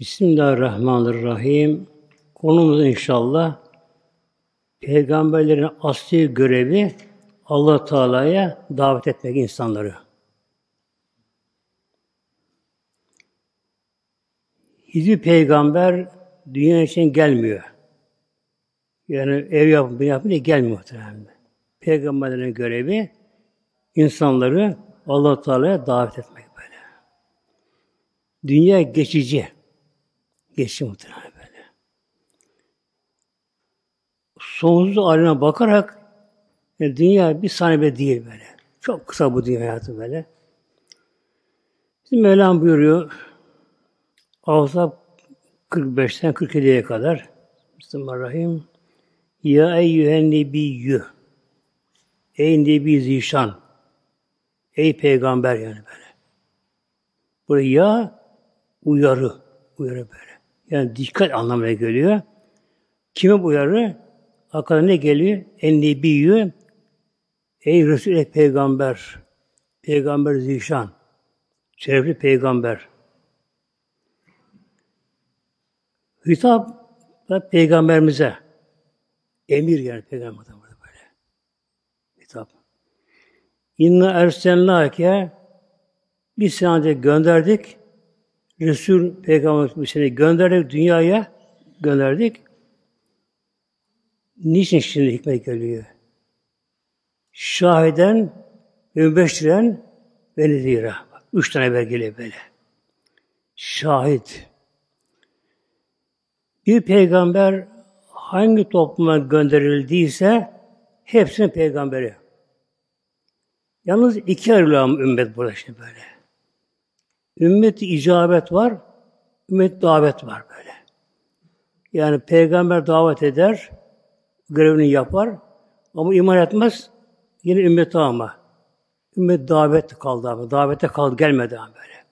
Bismillahirrahmanirrahim. Konumuz inşallah peygamberlerin asli görevi Allah Teala'ya davet etmek insanları. Hiçbir peygamber dünya için gelmiyor. Yani ev yapın, bir yapın diye gelmiyor muhtemelen. Peygamberlerin görevi insanları Allah Teala'ya davet etmek böyle. Dünya geçici. Geçici muhtemelen böyle. Sonsuz haline bakarak yani dünya bir saniye değil böyle. Çok kısa bu dünya hayatı böyle. Şimdi Mevlam buyuruyor Ahzab 45'ten 47'ye kadar Bismillahirrahmanirrahim Ya eyyühen nebiyyü Ey nebi zişan Ey peygamber yani böyle. Buraya ya uyarı. Uyarı böyle. Yani dikkat anlamına geliyor. Kime bu uyarı? Hakikaten ne geliyor? En nebiyyü Ey Resul ey peygamber. Peygamber zişan. Şerefli peygamber. Hitap da peygamberimize. Emir yani peygamber böyle. Hitap. İnna ersennâke biz seni gönderdik. Resul peygamber seni gönderdik dünyaya gönderdik. Niçin şimdi hikmet geliyor? Şahiden, mübeşşiren ve nezira. Üç tane belgeli böyle. Şahit. Bir peygamber hangi topluma gönderildiyse hepsinin peygamberi. Yalnız iki ayrılıyor ümmet burada şimdi böyle. Ümmet icabet var, ümmet davet var böyle. Yani peygamber davet eder, görevini yapar ama iman etmez, yine ümmet ama. Ümmet davet kaldı ama. Davete kaldı, gelmedi ama böyle.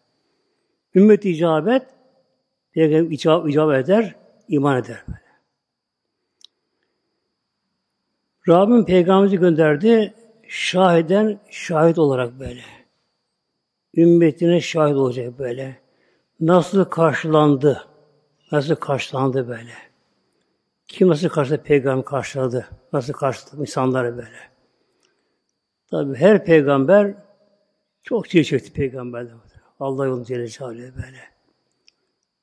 Ümmet icabet, peygamber icab, icabet eder, iman eder böyle. Rabbim peygamberimizi gönderdi, şahiden şahit olarak böyle. Ümmetine şahit olacak böyle. Nasıl karşılandı? Nasıl karşılandı böyle? Kim nasıl karşıladı? Peygamber karşıladı. Nasıl karşıladı insanları böyle? Tabi her peygamber çok çile çekti peygamberden. Allah yolunu Celle Celaluhu böyle.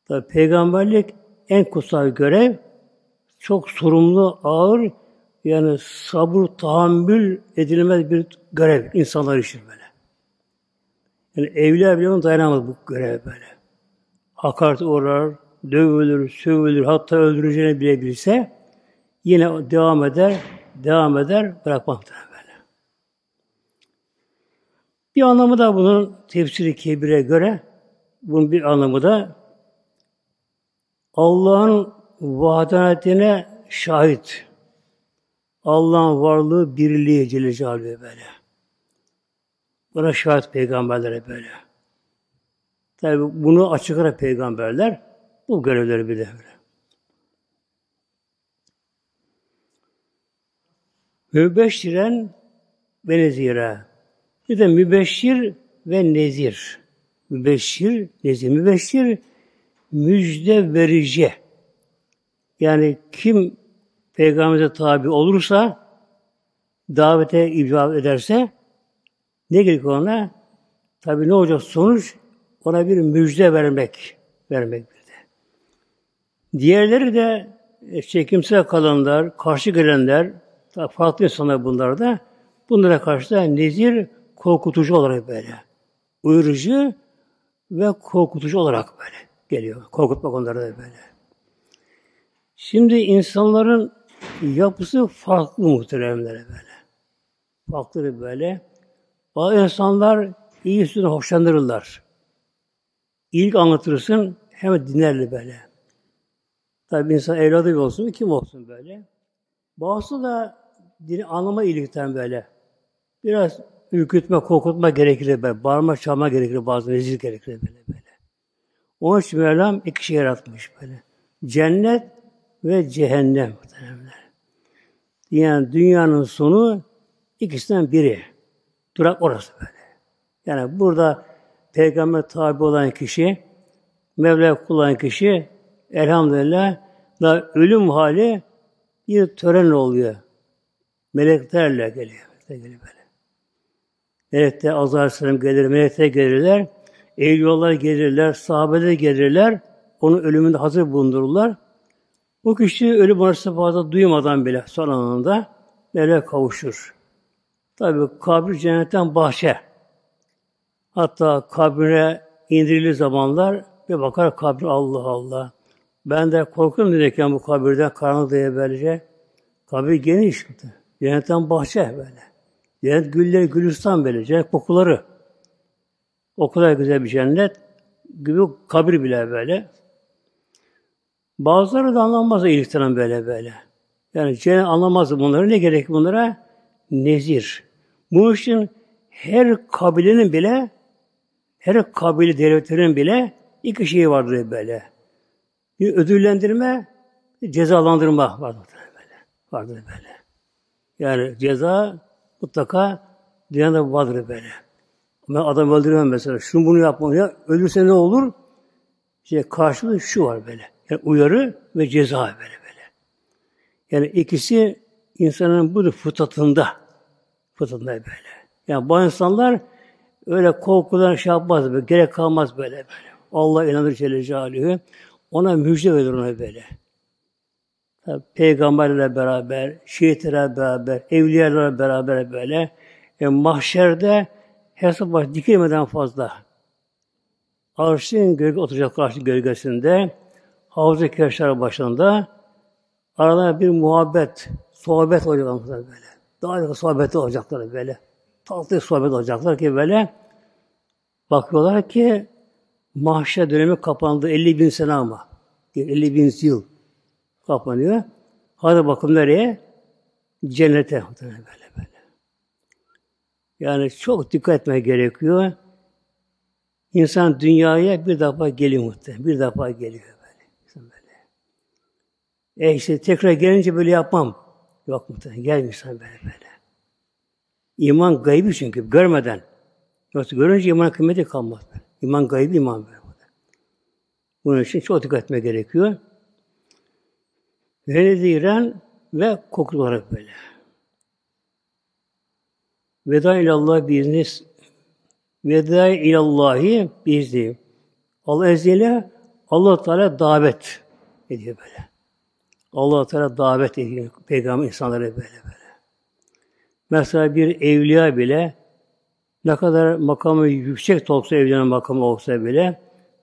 Tabi peygamberlik en kutsal görev çok sorumlu, ağır yani sabır, tahammül edilmez bir görev insanlar için böyle. Yani evliya bile dayanamaz bu görev böyle. Hakaret uğrar, dövülür, sövülür, hatta öldüreceğini bile bilse yine devam eder, devam eder, bırakmaz böyle. Bir anlamı da bunun tefsiri kebire göre bunun bir anlamı da Allah'ın vahdanetine şahit. Allah'ın varlığı, birliği Celle Celaluhu böyle. Buna şahit peygamberlere böyle. Tabi bunu açık ara peygamberler bu görevleri bir de böyle. Mübeşşiren ve nezire. Bir de mübeşşir ve nezir. Mübeşşir, nezir. Mübeşşir müjde verici. Yani kim Peygamberimize tabi olursa, davete icabet ederse, ne gerek ona? Tabi ne olacak sonuç? Ona bir müjde vermek. Vermek bir de. Diğerleri de çekimsel kalanlar, karşı gelenler, farklı insanlar bunlar da, bunlara karşı da nezir korkutucu olarak böyle. Uyarıcı ve korkutucu olarak böyle geliyor. Korkutmak onları da böyle. Şimdi insanların yapısı farklı muhteremlere böyle. Farklı böyle. Bazı insanlar iyi üstüne hoşlanırlar. İlk anlatırsın hemen dinlerler böyle. Tabi insan evladı olsun, kim olsun böyle. Bazısı da dini anlama iyilikten böyle. Biraz ürkütme, korkutma gerekir böyle. Bağırma, çağırma gerekir bazı rezil gerekir böyle böyle. Onun için Mevlam iki şey yaratmış böyle. Cennet ve cehennem. Yani dünyanın sonu ikisinden biri. Durak orası böyle. Yani burada peygamber tabi olan kişi Mevla kullanan kişi elhamdülillah da ölüm hali bir tören oluyor. Meleklerle geliyor. geliyor böyle. Melekler azar selam gelir, melekler gelirler. Eyliyollar gelirler, sahabeler gelirler. Onun ölümünde hazır bulundururlar. Bu kişi ölüm arası fazla duymadan bile son anında melek kavuşur. Tabi kabir cennetten bahçe. Hatta kabre indirildiği zamanlar bir bakar kabir Allah Allah. Ben de korkuyorum dediyken bu kabirden karanlık diye böylece. Kabir geniş. Cennetten bahçe böyle. Cennet gülleri, gülistan böyle. Cennet kokuları. O kadar güzel bir cennet. Gibi kabir bile böyle. Bazıları da anlamaz iyilikten böyle böyle. Yani cennet anlamaz bunları. Ne gerek bunlara? Nezir. Bu için her kabilenin bile her kabile devletlerin bile iki şeyi vardır böyle. Bir ödüllendirme, bir cezalandırma vardır böyle. Vardır böyle. Yani ceza mutlaka dünyada vardır böyle. Ben adam öldüremem mesela. Şunu bunu yapmam ya. Ölürse ne olur? İşte karşılığı şu var böyle. Yani uyarı ve ceza böyle böyle. Yani ikisi insanın bu fıtratında. Fıtratında böyle. Yani bu insanlar öyle korkudan şey yapmaz böyle. Gerek kalmaz böyle böyle. Allah inanır Celle Celaluhu. Ona müjde verir ona böyle. Tabi, peygamberlerle beraber, şehitlerle beraber, evliyalarla beraber böyle. E, mahşerde hesap baş dikilmeden fazla. Arşın gölge oturacak karşı gölgesinde Kevşer başında arada bir muhabbet, sohbet olacak böyle. Daha çok sohbet olacaklar böyle. Tatlı sohbet olacaklar ki böyle bakıyorlar ki mahşer dönemi kapandı 50 bin sene ama. 50 bin yıl kapanıyor. Hadi bakın nereye? Cennete. Böyle böyle. Yani çok dikkat etmeye gerekiyor. İnsan dünyaya bir defa geliyor muhtemelen. Bir defa geliyor böyle. böyle. E işte tekrar gelince böyle yapmam. Yok muhtemelen. Gelmiş böyle böyle. İman gaybi çünkü görmeden. Yoksa görünce iman kıymeti kalmaz. İman gaybi iman böyle. Bunun için çok dikkat etme gerekiyor. Ve neziren ve kokulu olarak böyle. Veda ilallah biizni Veda ilallahi biizni Allah Ezze'yle allah Teala davet ediyor böyle. Allah Teala davet ediyor peygamber insanlara böyle böyle. Mesela bir evliya bile ne kadar makamı yüksek olsa evliyanın makamı olsa bile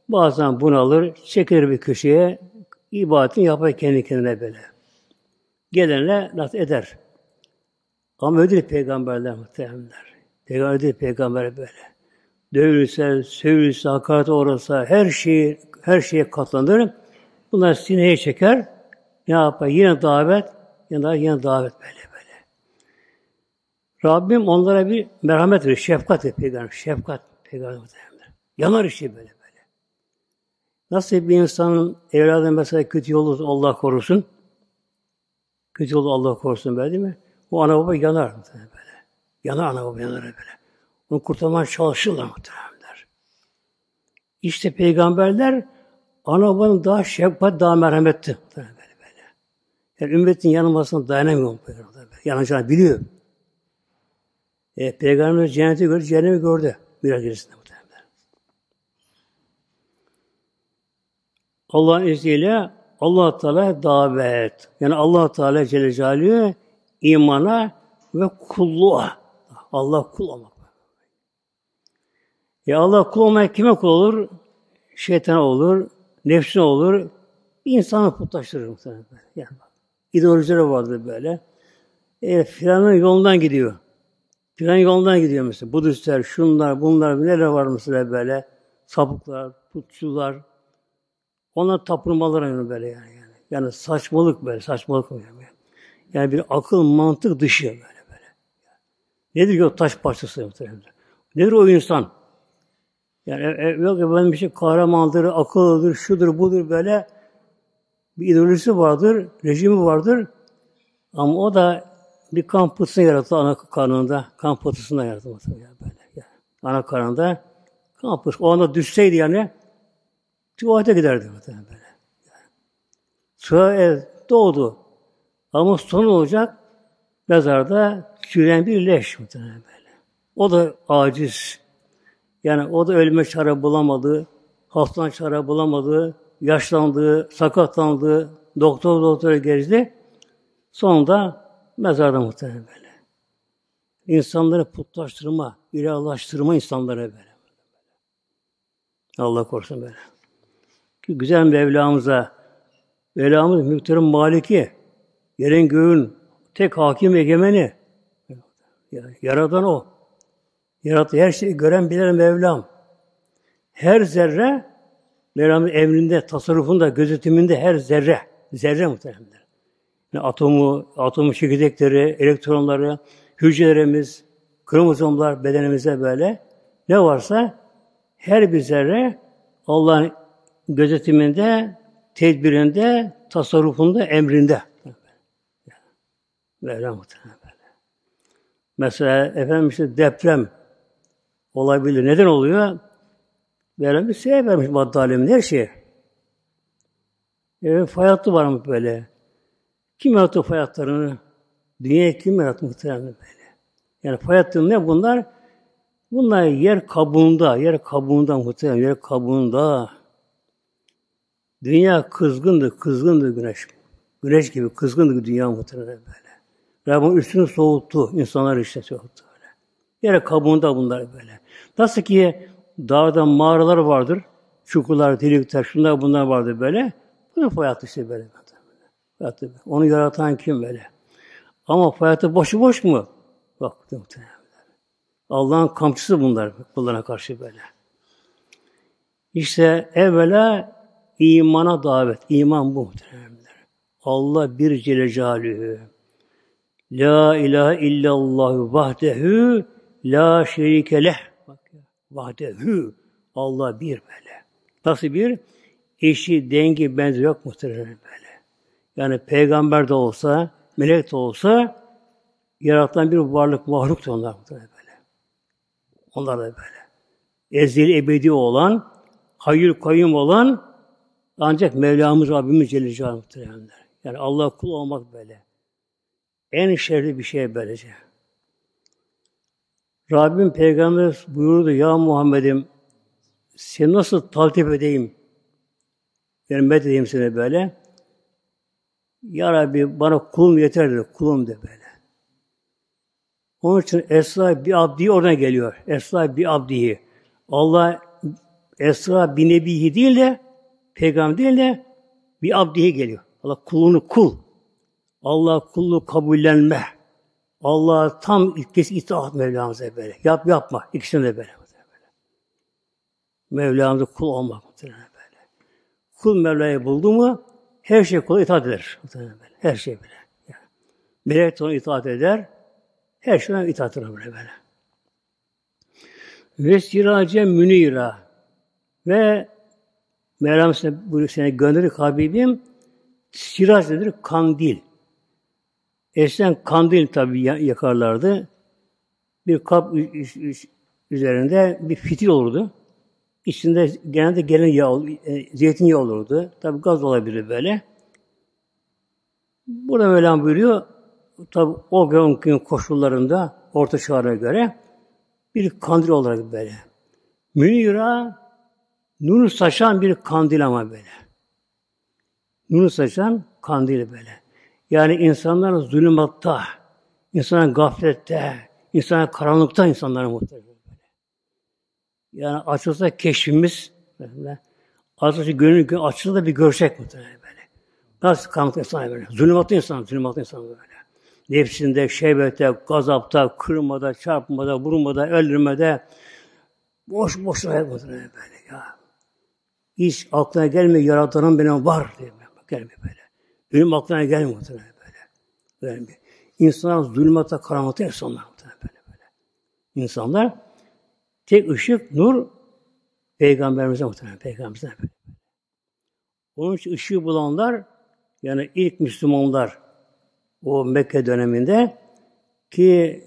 bazen bunalır, çekilir bir köşeye ibadetini yapar kendi kendine böyle. Gelenle nasıl eder. Ama ödül peygamberler muhtemelenler. Peygamber ödül peygamber böyle. Dövülse, sövülse, hakaret uğrasa, her şeyi, her şeye katlanır. Bunlar sineye çeker. Ne yapar? Yine davet, yine, yine davet böyle böyle. Rabbim onlara bir merhamet verir, şefkat verir peygamber. Şefkat peygamber. Yanar işi böyle. Nasıl bir insanın evladı mesela kötü yolu Allah korusun. Kötü yolu Allah korusun böyle değil mi? O ana baba yanar böyle. Yanar ana baba yanar böyle. Onu kurtarmaya çalışırlar muhtemelenler. İşte peygamberler ana babanın daha şefkat, daha merhametli. Böyle böyle. Yani ümmetin yanılmasına dayanamıyor peygamber. Yanacağını biliyor. E, peygamber cenneti gördü, cehennemi gördü. Biraz gerisinde. Allah'ın izniyle Allah Teala davet. Yani Allah Teala Celle Celaluhu imana ve kulluğa. Allah kul olmak. Ya Allah kul olmak kime kul olur? Şeytana olur, nefsine olur, insanı putlaştırır muhtemelen. Yani ideolojileri vardır böyle. E, filanın yolundan gidiyor. Filan yolundan gidiyor mesela. Budistler, şunlar, bunlar, neler var mesela böyle. Sapıklar, putçular, ona tapınmalar yani böyle yani. yani. Yani saçmalık böyle, saçmalık böyle. Yani bir akıl, mantık dışı böyle böyle. Nedir ki o taş parçası muhtemelen? Nedir o insan? Yani e, e, yok efendim bir şey kahramandır, akıllıdır, şudur, budur böyle bir ideolojisi vardır, rejimi vardır. Ama o da bir kan pıhtısını yarattı ana karnında. Kan pıhtısını yarattı. Böyle, yani. Ana karnında kan pıhtısı. O anda düşseydi yani tuvalete giderdi muhtemelen böyle. Sonra evet, doğdu. Ama son olacak mezarda çürüyen bir leş böyle. O da aciz. Yani o da ölme çare bulamadı. Hastalan çare bulamadı. Yaşlandı, sakatlandı. Doktor doktora gezdi. Sonunda mezarda muhtemelen böyle. İnsanları putlaştırma, ilahlaştırma insanlara böyle. Allah korusun böyle. Ki güzel Mevlamıza, Mevlamız mülklerin maliki, yerin göğün tek hakim egemeni, yaradan o. Yarattı her şeyi gören bilen Mevlam. Her zerre Mevlam'ın emrinde, tasarrufunda, gözetiminde her zerre, zerre muhtemelen. Yani atomu, atomun çekirdekleri, elektronları, hücrelerimiz, kromozomlar bedenimize böyle ne varsa her bir zerre Allah'ın gözetiminde, tedbirinde, tasarrufunda, emrinde. Böyle muhtemelen böyle. Mesela efendim işte deprem olabilir. Neden oluyor? Bir sebep vermiş madde aleminde her şeye. Evet, fay hattı var mı böyle? Kim yarattı fay hatlarını? Dünyayı kim yarattı muhtemelen böyle? Yani fay ne bunlar? Bunlar yer kabuğunda, yer kabuğunda muhtemelen, yer kabuğunda. Dünya kızgındı, kızgındı güneş. Güneş gibi kızgındı dünya muhtemelen böyle. Rabbim üstünü soğuttu, insanlar işte soğuttu böyle. Yer kabuğunda bunlar böyle. Nasıl ki dağda mağaralar vardır, çukurlar, delikler, şunlar bunlar vardır böyle. Bu da fay işte böyle. Hayatı, onu yaratan kim böyle? Ama hayatı boşu boş mu? Bak. Allah'ın kamçısı bunlar kullarına karşı böyle. İşte evvela imana davet. İman bu muhtemelen. Allah bir Celle Celaluhu. La ilahe illallah vahdehu la şerike leh. Vahdehu. Allah bir böyle. Nasıl bir? Eşi, dengi, benzer yok muhtemelen böyle. Yani peygamber de olsa, melek de olsa yaratan bir varlık, mahluk da onlar muhtemelen böyle. Onlar da böyle. Ezeli ebedi olan, hayır kayyum olan ancak Mevlamız Rabbimiz Celle Celaluhu. Yani Allah kul olmak böyle. En şerli bir şey böylece. Rabbim Peygamber buyurdu ya Muhammed'im seni nasıl taltip edeyim? Yani met seni böyle. Ya Rabbi bana kulum yeter dedi. Kulum de böyle. Onun için Esra bir abdi oradan geliyor. Esra bir abdiyi. Allah Esra bir nebihi değil de peygamber değil de bir abdiye geliyor. Allah kulunu kul. Allah kulluğu kabullenme. Allah tam ilkesi itaat Mevlamıza böyle. Yap yapma. İkisini de böyle. Mevlamıza kul olmak böyle. Kul Mevla'yı buldu mu her şey kula itaat eder. Böyle. Her şey böyle. Yani. Melek ona itaat eder. Her şeyden itaat eder böyle böyle. Ve sirace münira ve Mevlam buyuruyor seni gönderir Habibim sirac nedir? Kandil. Eskiden kandil tabi yakarlardı. Bir kap üzerinde bir fitil olurdu. İçinde genelde gelen yağ, e, zeytinyağı olurdu. Tabi gaz olabilir böyle. Burada Mevlam buyuruyor, tabi o gün koşullarında orta çağına göre bir kandil olarak böyle. Münira nur saçan bir kandil ama böyle. Nur saçan kandil böyle. Yani insanlar zulümatta, insanlar gaflette, insanlar karanlıkta insanlar muhtemelen. Yani açılsa keşfimiz. Açılsa gönül açılsa da bir görsek muhtemelen böyle. Nasıl karanlık insan böyle. Zulümatlı insan, zulümatlı insan böyle. Nefsinde, şehvette, gazapta, kırmada, çarpmada, vurmada, öldürmede boş boş muhtemelen böyle ya. Hiç aklına gelmiyor, yaratanım benim var diye. Gelmiyor böyle. Ölüm aklına gelmiyor muhtemelen böyle. Böyle bir. İnsanlar zulmata, karanlıkta insanlar muhtemelen böyle böyle. İnsanlar tek ışık, nur Peygamberimize muhtemelen. Peygamberimize böyle. Onun için ışığı bulanlar yani ilk Müslümanlar o Mekke döneminde ki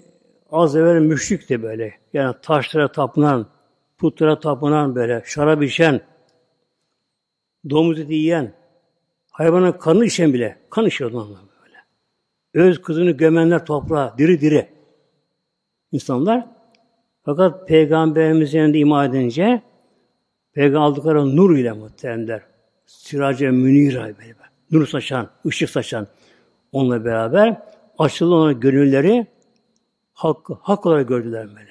az evvel müşrik de böyle. Yani taşlara tapınan, putlara tapınan böyle, şarap içen, domuz eti yiyen, hayvanın kanı içen bile, kan içiyor onlar böyle. Öz kızını gömenler toprağa, diri diri. insanlar. Fakat Peygamberimizin yanında iman edince, Peygamber aldıkları nur ile muhteremler. Sirace münir böyle. Nur saçan, ışık saçan. Onunla beraber açıldı onun gönülleri hak, hak olarak gördüler böyle.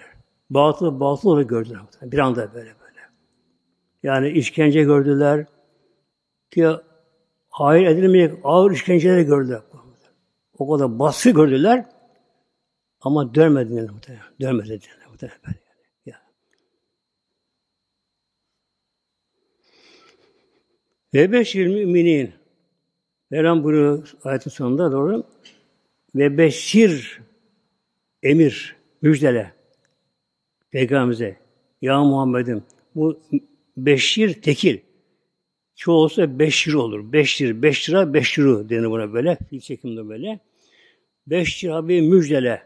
Batıl, batıl olarak gördüler. Bir anda böyle böyle. Yani işkence gördüler. Ki hayır edilmeyecek ağır işkenceleri gördüler. O kadar baskı gördüler. Ama dönmediler muhtemelen. Dönmediler muhtemelen. Ve beşir müminin Mevlam buyuruyor ayetin sonunda doğru ve beşir emir, müjdele Peygamberimize Ya Muhammed'im bu beşir tekil. Çoğu olsa beşir olur. Beşir, beş lira, beş lira denir buna böyle. Fil çekimde böyle. Beşir abi müjdele.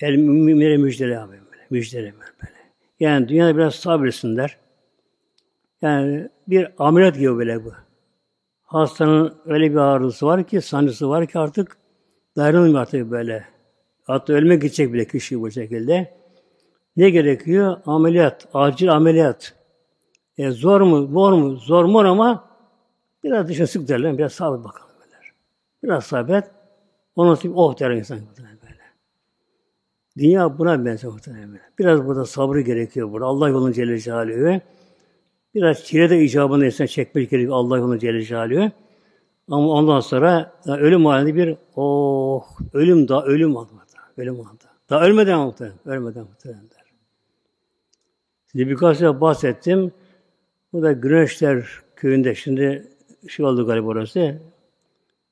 El müminlere müjdele abi böyle. Müjdele böyle. Yani dünyada biraz sabretsinler. Yani bir ameliyat gibi böyle bu. Hastanın öyle bir ağrısı var ki, sancısı var ki artık dayanamıyor artık böyle. Hatta ölmek gidecek bile kişi bu şekilde. Ne gerekiyor? Ameliyat, acil ameliyat. E zor mu, zor mu, zor mu ama biraz dışına sık derler, biraz sabret bakalım derler. Biraz sabret, onun için oh der insan böyle. Dünya buna benziyor muhtemelen böyle. Biraz burada sabrı gerekiyor burada. Allah yolunu Celle Celaluhu. Biraz çile de icabını insan çekmek gerekiyor Allah yolunu Celle Celaluhu. Ama ondan sonra yani ölüm halinde bir oh ölüm daha ölüm aldı. Ölüm aldı. Daha ölmeden muhtemelen. Ölmeden muhtemelen der. Size birkaç defa bahsettim. Bu da Güneşler köyünde. Şimdi şey oldu galiba orası.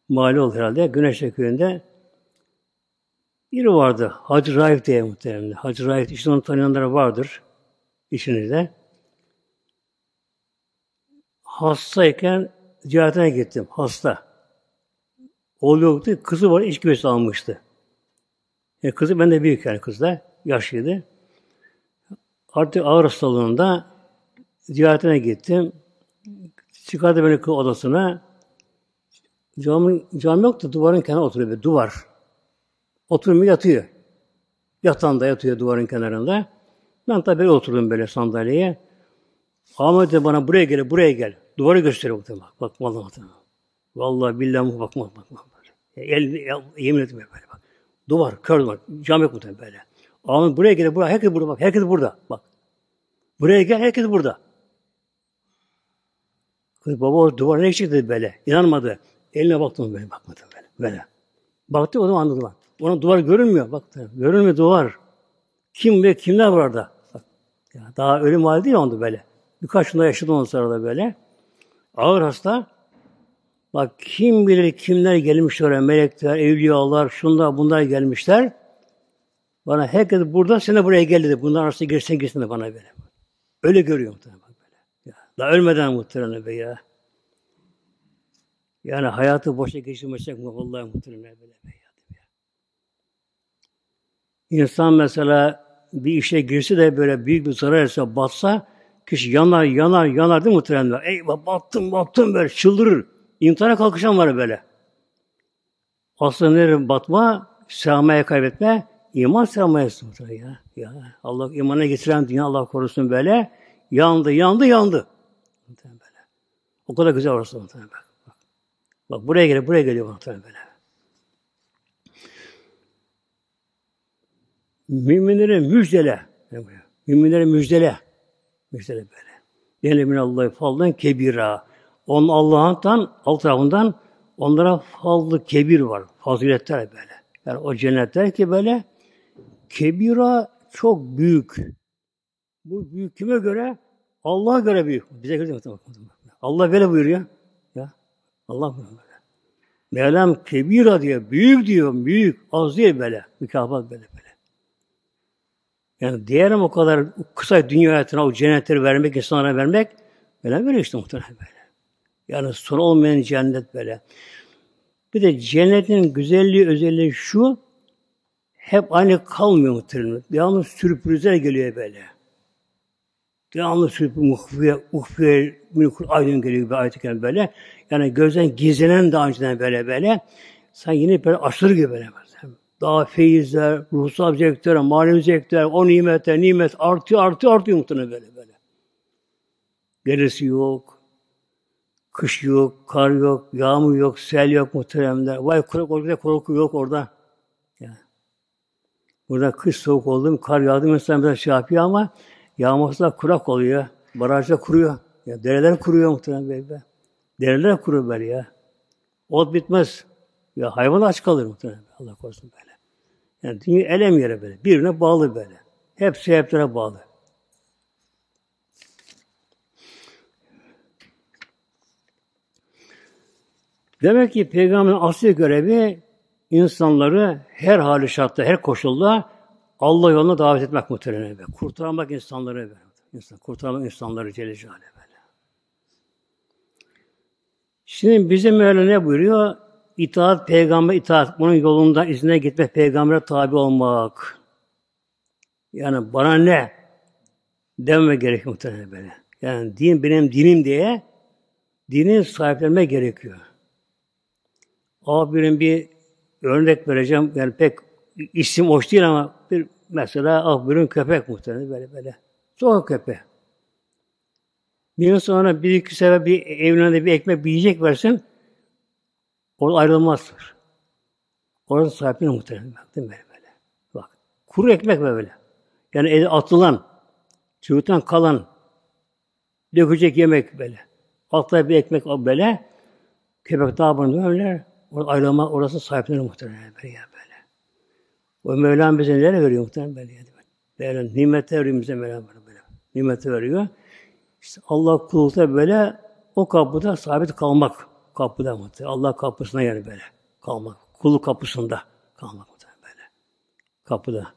Mahalle oldu herhalde. Güneşler köyünde biri vardı. Hacı Raif diye muhtemelen. Hacı Raif, işte onu tanıyanlar vardır. içinizde. Hastayken ziyaretine gittim. Hasta. Oğlu yoktu. Kızı var. iç güvesi almıştı. E, kızı ben de büyük yani kız. Yaşlıydı. Artık ağır hastalığında ziyaretine gittim. Çıkardı beni odasına. Cami, cami yoktu. Duvarın kenarına oturuyor. Bir duvar. Oturmuyor yatıyor. Yatağında yatıyor duvarın kenarında. Ben tabii oturdum böyle sandalyeye. Ahmet de bana buraya gel, buraya gel. Duvarı gösteriyor bak. Bak, bak vallahi. Vallahi billahi bakma, bakma. El, el, yemin etmiyor böyle bak. Duvar, kör duvar. Cam yok muhtemelen böyle. Ahmet buraya gel, buraya. Herkes burada bak. Herkes burada. Bak. Buraya gel, herkes burada. Kız baba o duvar ne çıktı böyle. İnanmadı. Eline baktım böyle bakmadı böyle. Böyle. Baktı o zaman anladı bak. Ona duvar görünmüyor. Bak görünmüyor duvar. Kim ve kimler var orada? Ya daha ölüm hali değil onda böyle. Birkaç yılda yaşadı ondan sonra da böyle. Ağır hasta. Bak kim bilir kimler gelmiş oraya. Melekler, evliyalar, şunlar bunlar gelmişler. Bana herkes burada, sen de buraya gel dedi. Bunlar arasında girsen girsin de bana böyle. Öyle görüyor muhtemelen. Ya, daha ölmeden muhtemelen be ya. Yani hayatı boşa geçirmesek mi? Vallahi muhtemelen böyle be ya. İnsan mesela bir işe girse de böyle büyük bir zarar etse, batsa, kişi yanar, yanar, yanar değil mi muhtemelen? Eyvah battım, battım böyle, çıldırır. İmtihana kalkışan var böyle. Aslında batma, sağmaya kaybetme, iman sağmaya ya. ya. Allah imana getiren dünya Allah korusun böyle. Yandı, yandı, yandı. Böyle. O kadar güzel orası muhtemelen. Bak, bak. bak buraya geliyor, buraya geliyor muhtemelen böyle. Müminlere müjdele. Müminlere müjdele. Müjdele böyle. Yani min Allah'ı faldan kebira. Onun Allah'tan alt tarafından onlara fazlı kebir var. Faziletler böyle. Yani o cennetler ki böyle kebira çok büyük. Bu büyük kime göre? Allah'a göre büyük. Bize göre mi? Allah böyle buyuruyor. Ya Allah buyuruyor. Mevlam kebira diyor, büyük diyor, büyük, az değil böyle. Mükafat böyle böyle. Yani diğerim o kadar kısa dünya hayatına o cennetleri vermek, insanlara vermek, böyle böyle işte muhtemelen böyle. Yani son olmayan cennet böyle. Bir de cennetin güzelliği, özelliği şu, hep aynı kalmıyor muhtemelen. Yalnız sürprizler geliyor böyle. Devamlı sürekli muhfiye, uhfiye, mülkul aydın geliyor bir ayet böyle. Yani gözden gizlenen daha önceden böyle böyle. Sen yine böyle aşırı gibi böyle. Daha feyizler, ruhsal zevkler, manevi zevkler, o nimetler, nimet artıyor, artıyor, artıyor muhtemelen böyle böyle. Gerisi yok, kış yok, kar yok, yağmur yok, sel yok muhteremler. Vay korku, orada korku yok orada. Yani. Burada kış soğuk oldu kar yağdı mı biraz şey yapıyor ama yağmursa kurak oluyor. Barajda kuruyor. Ya dereler kuruyor muhtemelen böyle. Dereler kuruyor böyle ya. Ot bitmez. Ya hayvan aç kalır muhtemelen. Allah korusun böyle. Yani dünya elem yere böyle. Birine bağlı böyle. Hep sebeplere bağlı. Demek ki peygamberin asli görevi insanları her hali şartta, her koşulda Allah yoluna davet etmek muhtemelen. Kurtarmak insanları. İnsan, kurtarmak insanları Celle Celaluhu böyle. Şimdi bizim öyle ne buyuruyor? İtaat, peygamber itaat. Bunun yolunda izine gitmek, peygambere tabi olmak. Yani bana ne? Dememe gerek muhtemelen böyle. Yani din benim dinim diye dinin sahiplenme gerekiyor. Abinin bir örnek vereceğim. Yani pek isim hoş değil ama bir mesela abinin köpek muhtemelen böyle böyle. Sokak köpeği. Bir yıl sonra bir iki sefer bir evine bir ekmek bir yiyecek versin orada ayrılmazlar. Orada sahipleri muhtemelen. Değil mi böyle? Bak. Kuru ekmek böyle. Yani eli atılan, çocuktan kalan, dökecek yemek böyle. Altta bir ekmek böyle. Köpek daha bunu böyle. Orada ayrılma, orası sahipleri muhtemelen böyle. Yani böyle. O Mevlam bize neler veriyor muhtemelen böyle. Böyle nimetler veriyor bize Mevlam böyle. Nimeti veriyor. İşte Allah kulukta böyle o kapıda sabit kalmak. Kapıda muhtemelen. Allah kapısına yani böyle kalmak. Kulu kapısında kalmak muhtemelen böyle. Kapıda.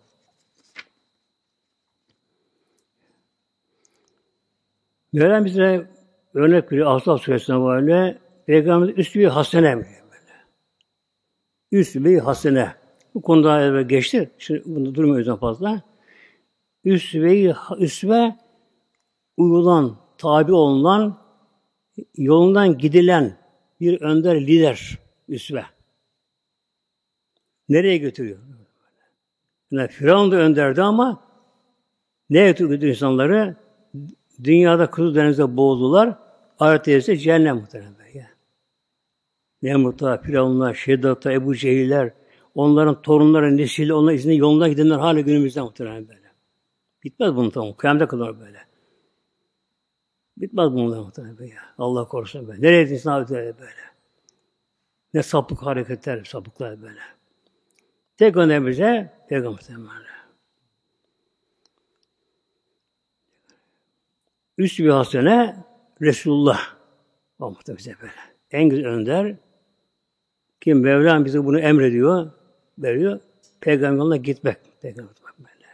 Mevlam bize örnek veriyor Asaf Suresi'ne böyle Peygamber üstü bir hasene mi? Üst bir hasene. Bu konuda evvel geçti. Şimdi bunu durmuyoruz fazla. Üst ve üst ve uyulan, tabi olunan, yolundan gidilen bir önder lider üsve. Nereye götürüyor? Yani Firavun da önderdi ama ne götürdü insanları? Dünyada Kızıl Deniz'de boğuldular. Ahirette ise cehennem muhtemelen. Nemrut'a, Firavunlar, Şeddat'a, Ebu Cehiller, onların torunları, nesili, onlar izinde yoluna gidenler hala günümüzde muhtemelen böyle. Bitmez bunun tamam. Kıyamda kadar böyle. Bitmez bunlar muhtemelen böyle. Allah korusun böyle. Nereye insan böyle böyle. Ne sapık hareketler, sapıklar böyle. Tek önemlimize Peygamber. Üst bir hasene Resulullah. O muhtemelen böyle. En güzel önder ki Mevlam bize bunu emrediyor, veriyor. Peygamber gitmek. Peygamber böyle.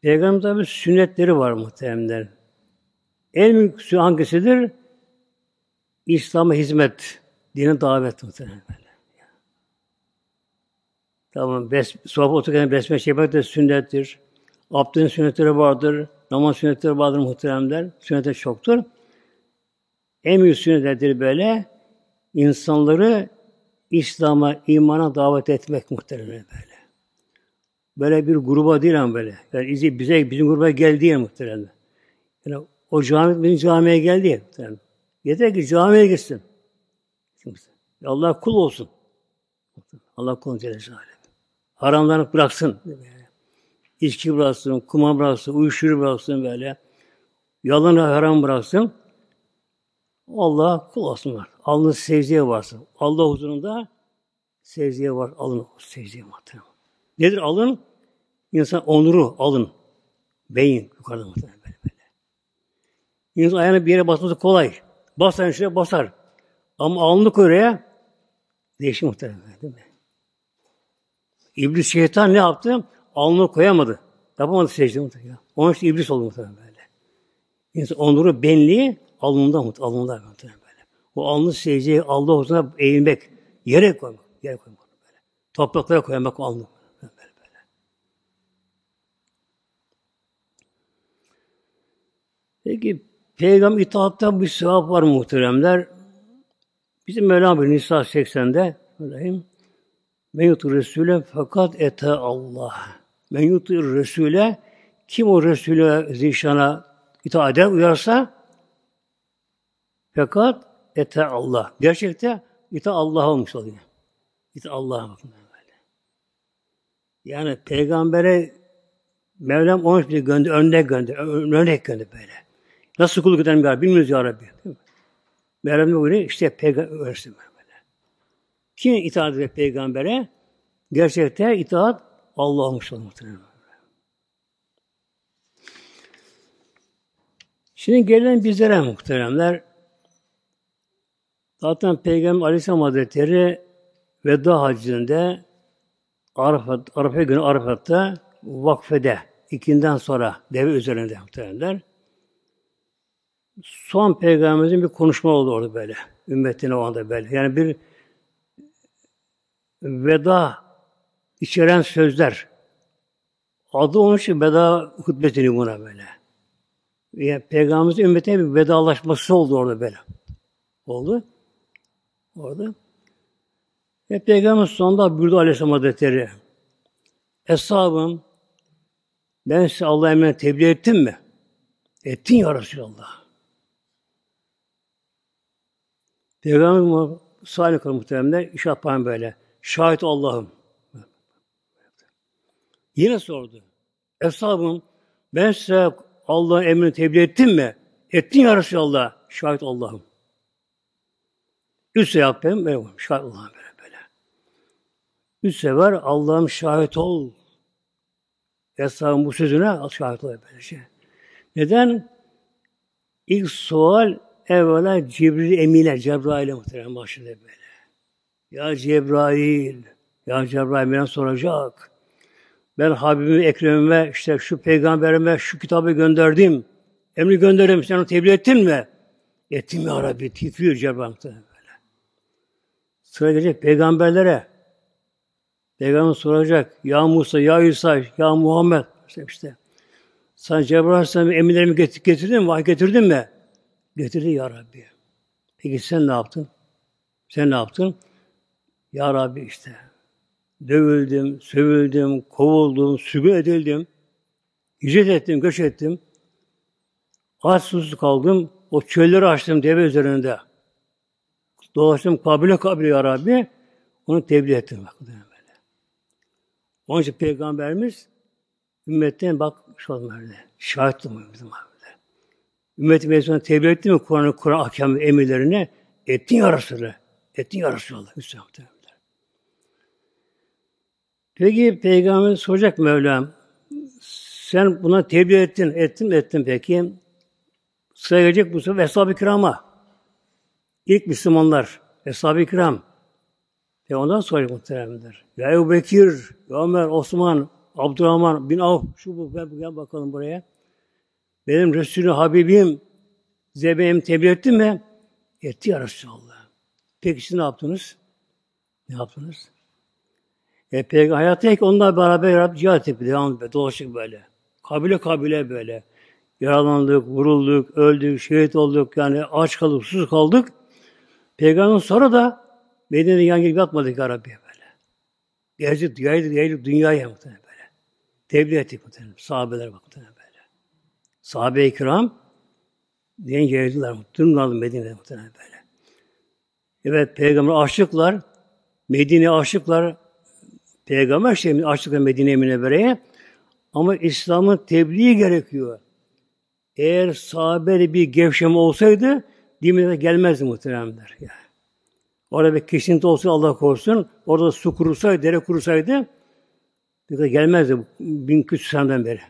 Peygamber tabi sünnetleri var muhtemelen. En büyük hangisidir? İslam'a hizmet, dine davet muhtemelen böyle. Tamam, bes, sohbet otururken besmele çekmek de sünnettir. Abdestin sünnetleri vardır. Namaz sünnetleri vardır muhteremler. Sünnetler çoktur. En büyük sünnetlerdir böyle insanları İslam'a, imana davet etmek muhtemelen böyle. Böyle bir gruba değil ama böyle. Yani izi bize, bizim gruba geldi ya muhtemelen. Yani o cami, bizim camiye geldi ya muhtemelen. Yeter ki camiye gitsin. Allah kul olsun. Allah kul Celle Haramlarını bıraksın. İçki bıraksın, kuma bıraksın, uyuşturucu bıraksın böyle. Yalanı haram bıraksın. Allah kul olsun var. Alnı secdeye varsın. Allah huzurunda secdeye var. Alın secdeye muhtemelen. Nedir alın? İnsan onuru alın. Beyin yukarıda muhtemelen böyle böyle. İnsan ayağını bir yere basması kolay. Basar şuraya basar. Ama alnı oraya değişik muhtemelen değil mi? İblis şeytan ne yaptı? Alnını koyamadı. Yapamadı secde muhtemelen. Onun için iblis oldu muhtemelen böyle. İnsan onuru, benliği alnında muhtemelen. Alnında muhtemelen. O alnı secdeye Allah huzuruna eğilmek, yere koymak, yere koymak böyle. Topraklara koymak o alnı. Böyle, böyle. Peki peygamber itaatta bir sevap var muhteremler. Bizim Mevlam bir Nisa 80'de Öyleyim. Men yutur Resul'e fakat ete Allah. Men yutur Resul'e kim o Resul'e zişana itaat eder, uyarsa fakat ete Allah. Gerçekte ita Allah olmuş oluyor. İta Allah'a bakın böyle. Yani peygambere Mevlam onu bir gönder, örnek gönder, örnek gönder böyle. Nasıl kulluk edelim ya bilmiyoruz ya Rabbi. Mevlam ne buyuruyor? İşte peygamber öğretsin böyle. Kim itaat eder peygambere? Gerçekte itaat Allah olmuş muhtemelen. Şimdi gelen bizlere muhteremler zaten Peygamber Aleyhisselam Hazretleri veda hacinde Arafat, Arafa günü Arafat'ta vakfede ikinden sonra deve üzerinde muhteremler son peygamberimizin bir konuşma oldu orada böyle. Ümmetine o anda böyle. Yani bir veda içeren sözler. Adı onun için veda hutbetini buna böyle. Yani Peygamberimizin ümmetine bir vedalaşması oldu orada böyle. Oldu. Orada. Ve Peygamber sonunda buyurdu Aleyhisselam Hazretleri. Eshabım ben size Allah'a emanet tebliğ ettim mi? Ettin ya Resulallah. Peygamber salih kılın muhteremler iş yapan böyle. Şahit Allah'ım. Yine sordu. Eshabım ben size Allah'ın emrini tebliğ ettim mi? Ettin ya Resulallah. Şahit Allah'ım. Üç sefer ben böyle şahit Allah'ım böyle böyle. Üç sefer Allah'ım şahit ol. Eshabım bu sözüne şahit ol böyle şey. Neden? İlk sual evvela Cibril emine, Cebrail'e muhtemelen başladı böyle. Ya Cebrail, ya Cebrail bana soracak. Ben Habibime, Ekrem'ime, işte şu peygamberime şu kitabı gönderdim. Emri gönderdim. Sen onu tebliğ ettin mi? Ettim ya Rabbi. Titriyor Cebrail böyle. Sıra peygamberlere. Peygamber soracak. Ya Musa, ya İsa, ya Muhammed. İşte, işte. Sen Cebrail emirlerimi getirdin mi? Vahiy getirdin mi? Getirdi ya Rabbi. Peki sen ne yaptın? Sen ne yaptın? Ya Rabbi işte dövüldüm, sövüldüm, kovuldum, sürgün edildim, hicret ettim, göç ettim. Aç susuz kaldım, o çölleri açtım deve üzerinde. Dolaştım kabile kabile ya Rabbi, onu tebliğ ettim. Bak, böyle. Onun için Peygamberimiz ümmetten bak şu an böyle. Şahit bizim abi. Ümmet-i Meclisine tebliğ etti mi Kur'an'ın Kur'an ahkam emirlerini? Ettin ya Resulallah. Ettin ya Resulallah. Müslüman Peki Peygamber soracak Mevlam. Sen buna tebliğ ettin, ettin, ettin peki. Sıra gelecek bu sefer Eshab-ı Kiram'a. İlk Müslümanlar, Eshab-ı Kiram. Ve ondan sonra muhteremler. Ya Ebu Bekir, ya Ömer, Osman, Abdurrahman bin Avf, şu bu, gel, gel bakalım buraya. Benim Resulü Habibim Zebe'm tebliğ etti mi? Etti ya Resulallah. Peki siz ne yaptınız? Ne yaptınız? E, Peygamber hayattayken onunla beraber Rabbim cihat etti. Devam etti. Dolaştık böyle. Kabile kabile böyle. Yaralandık, vurulduk, öldük, şehit olduk. Yani aç kaldık, susuz kaldık. Peygamber sonra da Medine'de yan gelip yatmadık ya Rabbi böyle. Gezdik, yaydık, yaydık dünyaya muhtemelen böyle. Tebliğ ettik muhtemelen. Sahabeler muhtemelen böyle. Sahabe-i kiram deyince geldiler. Durmalı Medine'de muhtemelen böyle. Evet, peygamber aşıklar, Medine aşıklar, peygamber şey aşıklar Medine Münevvere'ye ama İslam'ın tebliği gerekiyor. Eğer sahabede bir gevşeme olsaydı dinine gelmezdi muhteremler. Yani. Orada bir kesinti olsa Allah korusun, orada su kurusaydı, dere kurusaydı gelmezdi bin küsur seneden beri.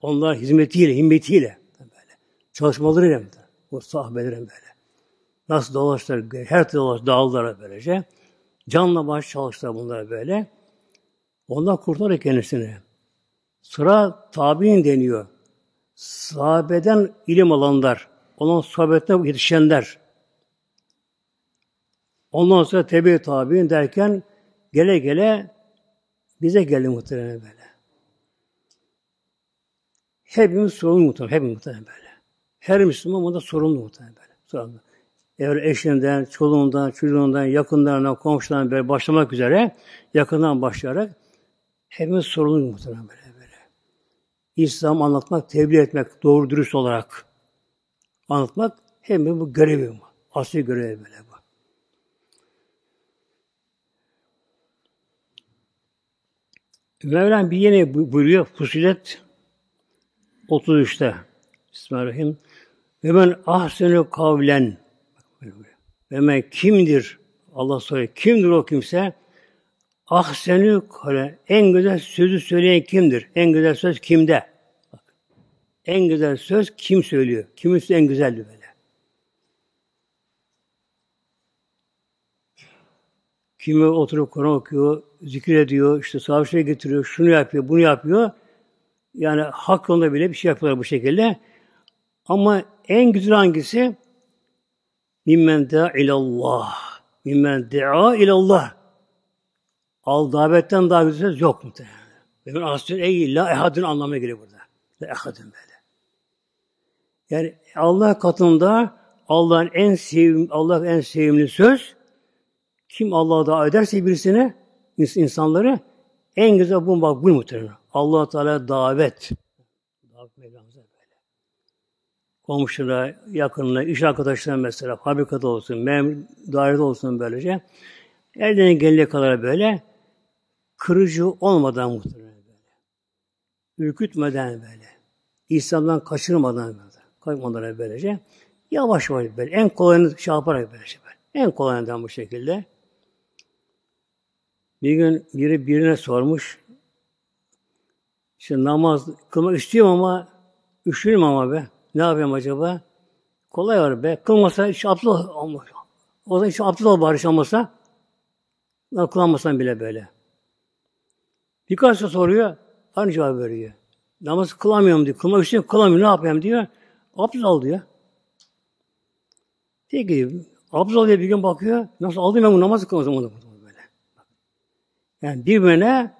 Onlar hizmetiyle, himmetiyle böyle. Çalışmalarıyla bu sahabelerin böyle. Nasıl dolaştılar, her türlü dolaş, dağıldılar böylece. Canla baş çalıştılar bunlar böyle. Onlar kurtarır kendisini. Sıra tabi'in deniyor. Sahabeden ilim alanlar, onun sohbetine yetişenler. Ondan sonra tebe tabi'in derken gele gele bize geldi muhtemelen böyle. Hepimiz sorumlu muhtemelen. Hepimiz muhtemelen böyle. Her Müslüman bunda sorumlu muhtemelen böyle. Sorumlu. Eğer eşinden, çoluğundan, çocuğundan, yakınlarından, komşularından böyle başlamak üzere yakından başlayarak hepimiz sorumlu muhtemelen böyle böyle. İslam anlatmak, tebliğ etmek doğru dürüst olarak anlatmak hem bu görevi bu. Asli görevi böyle bu. Mevlam bir yine buyuruyor Fusilet 33'te Bismillahirrahmanirrahim. Ve men ahsenü kavlen ve men kimdir? Allah soruyor. Kimdir o kimse? Ahsenü kale. En güzel sözü söyleyen kimdir? En güzel söz kimde? En güzel söz kim söylüyor? Kimisi en güzeldir böyle. Kimi oturup Kur'an okuyor, zikir ediyor, işte savaşlara getiriyor, şunu yapıyor, bunu yapıyor. Yani hak bile bir şey yapıyorlar bu şekilde. Ama en güzel hangisi? Mimmen da ilallah. Mimmen da'a ilallah. Al davetten daha güzel söz yok muhtemelen. Benim aslında ey la ehadın anlamına geliyor burada. La ehadın böyle. Yani Allah katında Allah'ın en sevim Allah en sevimli söz kim Allah'a davet ederse birisine insanları en güzel bu bak bu muhtemelen. Allah Teala davet. Davet Mevlamıza böyle. Komşuna, yakınına, iş arkadaşlarına mesela fabrikada olsun, mem dairede olsun böylece. Elden gelene kadar böyle kırıcı olmadan muhtemelen böyle. Ürkütmeden böyle. İslam'dan kaçırmadan böyle. Kaçmadan böylece. Yavaş yavaş böyle. En kolayını şey yaparak böylece böyle. En kolayından bu şekilde. Bir gün biri birine sormuş. İşte namaz kılmak istiyorum ama üşüyorum ama be. Ne yapayım acaba? Kolay var be. Kılmasa hiç abdest olmaz. O zaman hiç abdest ol bari olmasa. Kılanmasan bile böyle. Birkaç şey soruyor. Aynı cevap veriyor. Namaz kılamıyorum diyor. Kılmak istiyorum kılamıyorum. Ne yapayım diyor. Abdest al diyor. Peki abdest al diye bir gün bakıyor. Nasıl aldım ben bu namazı kılmazım. Yani birbirine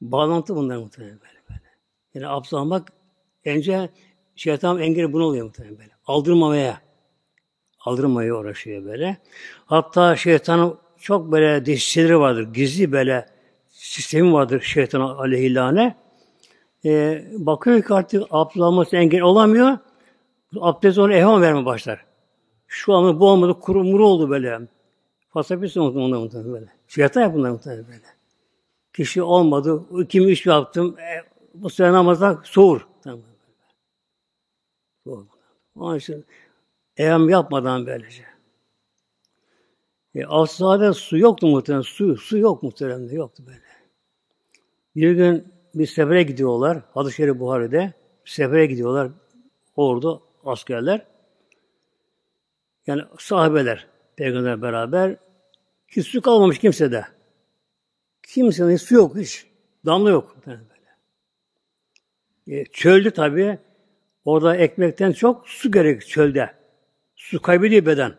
bağlantı bunlar muhtemelen böyle böyle. Yani abdest almak önce şeytan engeli bunu oluyor muhtemelen böyle. Aldırmamaya. Aldırmamaya uğraşıyor böyle. Hatta şeytanın çok böyle dişçileri vardır. Gizli böyle sistemi vardır şeytan aleyhillâne. Ee, bakıyor ki artık abdest alması engel olamıyor. Abdest onu ehvam verme başlar. Şu an bu olmadı, kuru muru oldu böyle. Oldu ondan muhtemelen böyle. Şeytan yap bunlar muhtemelen böyle. Kişi olmadı. Kim iş yaptım. E, bu sene namazda soğur. Tamam. Soğur. Onun için eyam yapmadan böylece. E, Aslında su yoktu muhtemelen. Su, su yok muhtemelen. Yoktu böyle. Bir gün bir sefere gidiyorlar. Hadis-i Buhari'de. Sefere gidiyorlar. Ordu askerler. Yani sahabeler. Peygamber beraber. Hiç su kalmamış kimse de. Kimsenin su yok hiç. Damla yok. Böyle. E, çölde tabi orada ekmekten çok su gerek çölde. Su kaybediyor beden.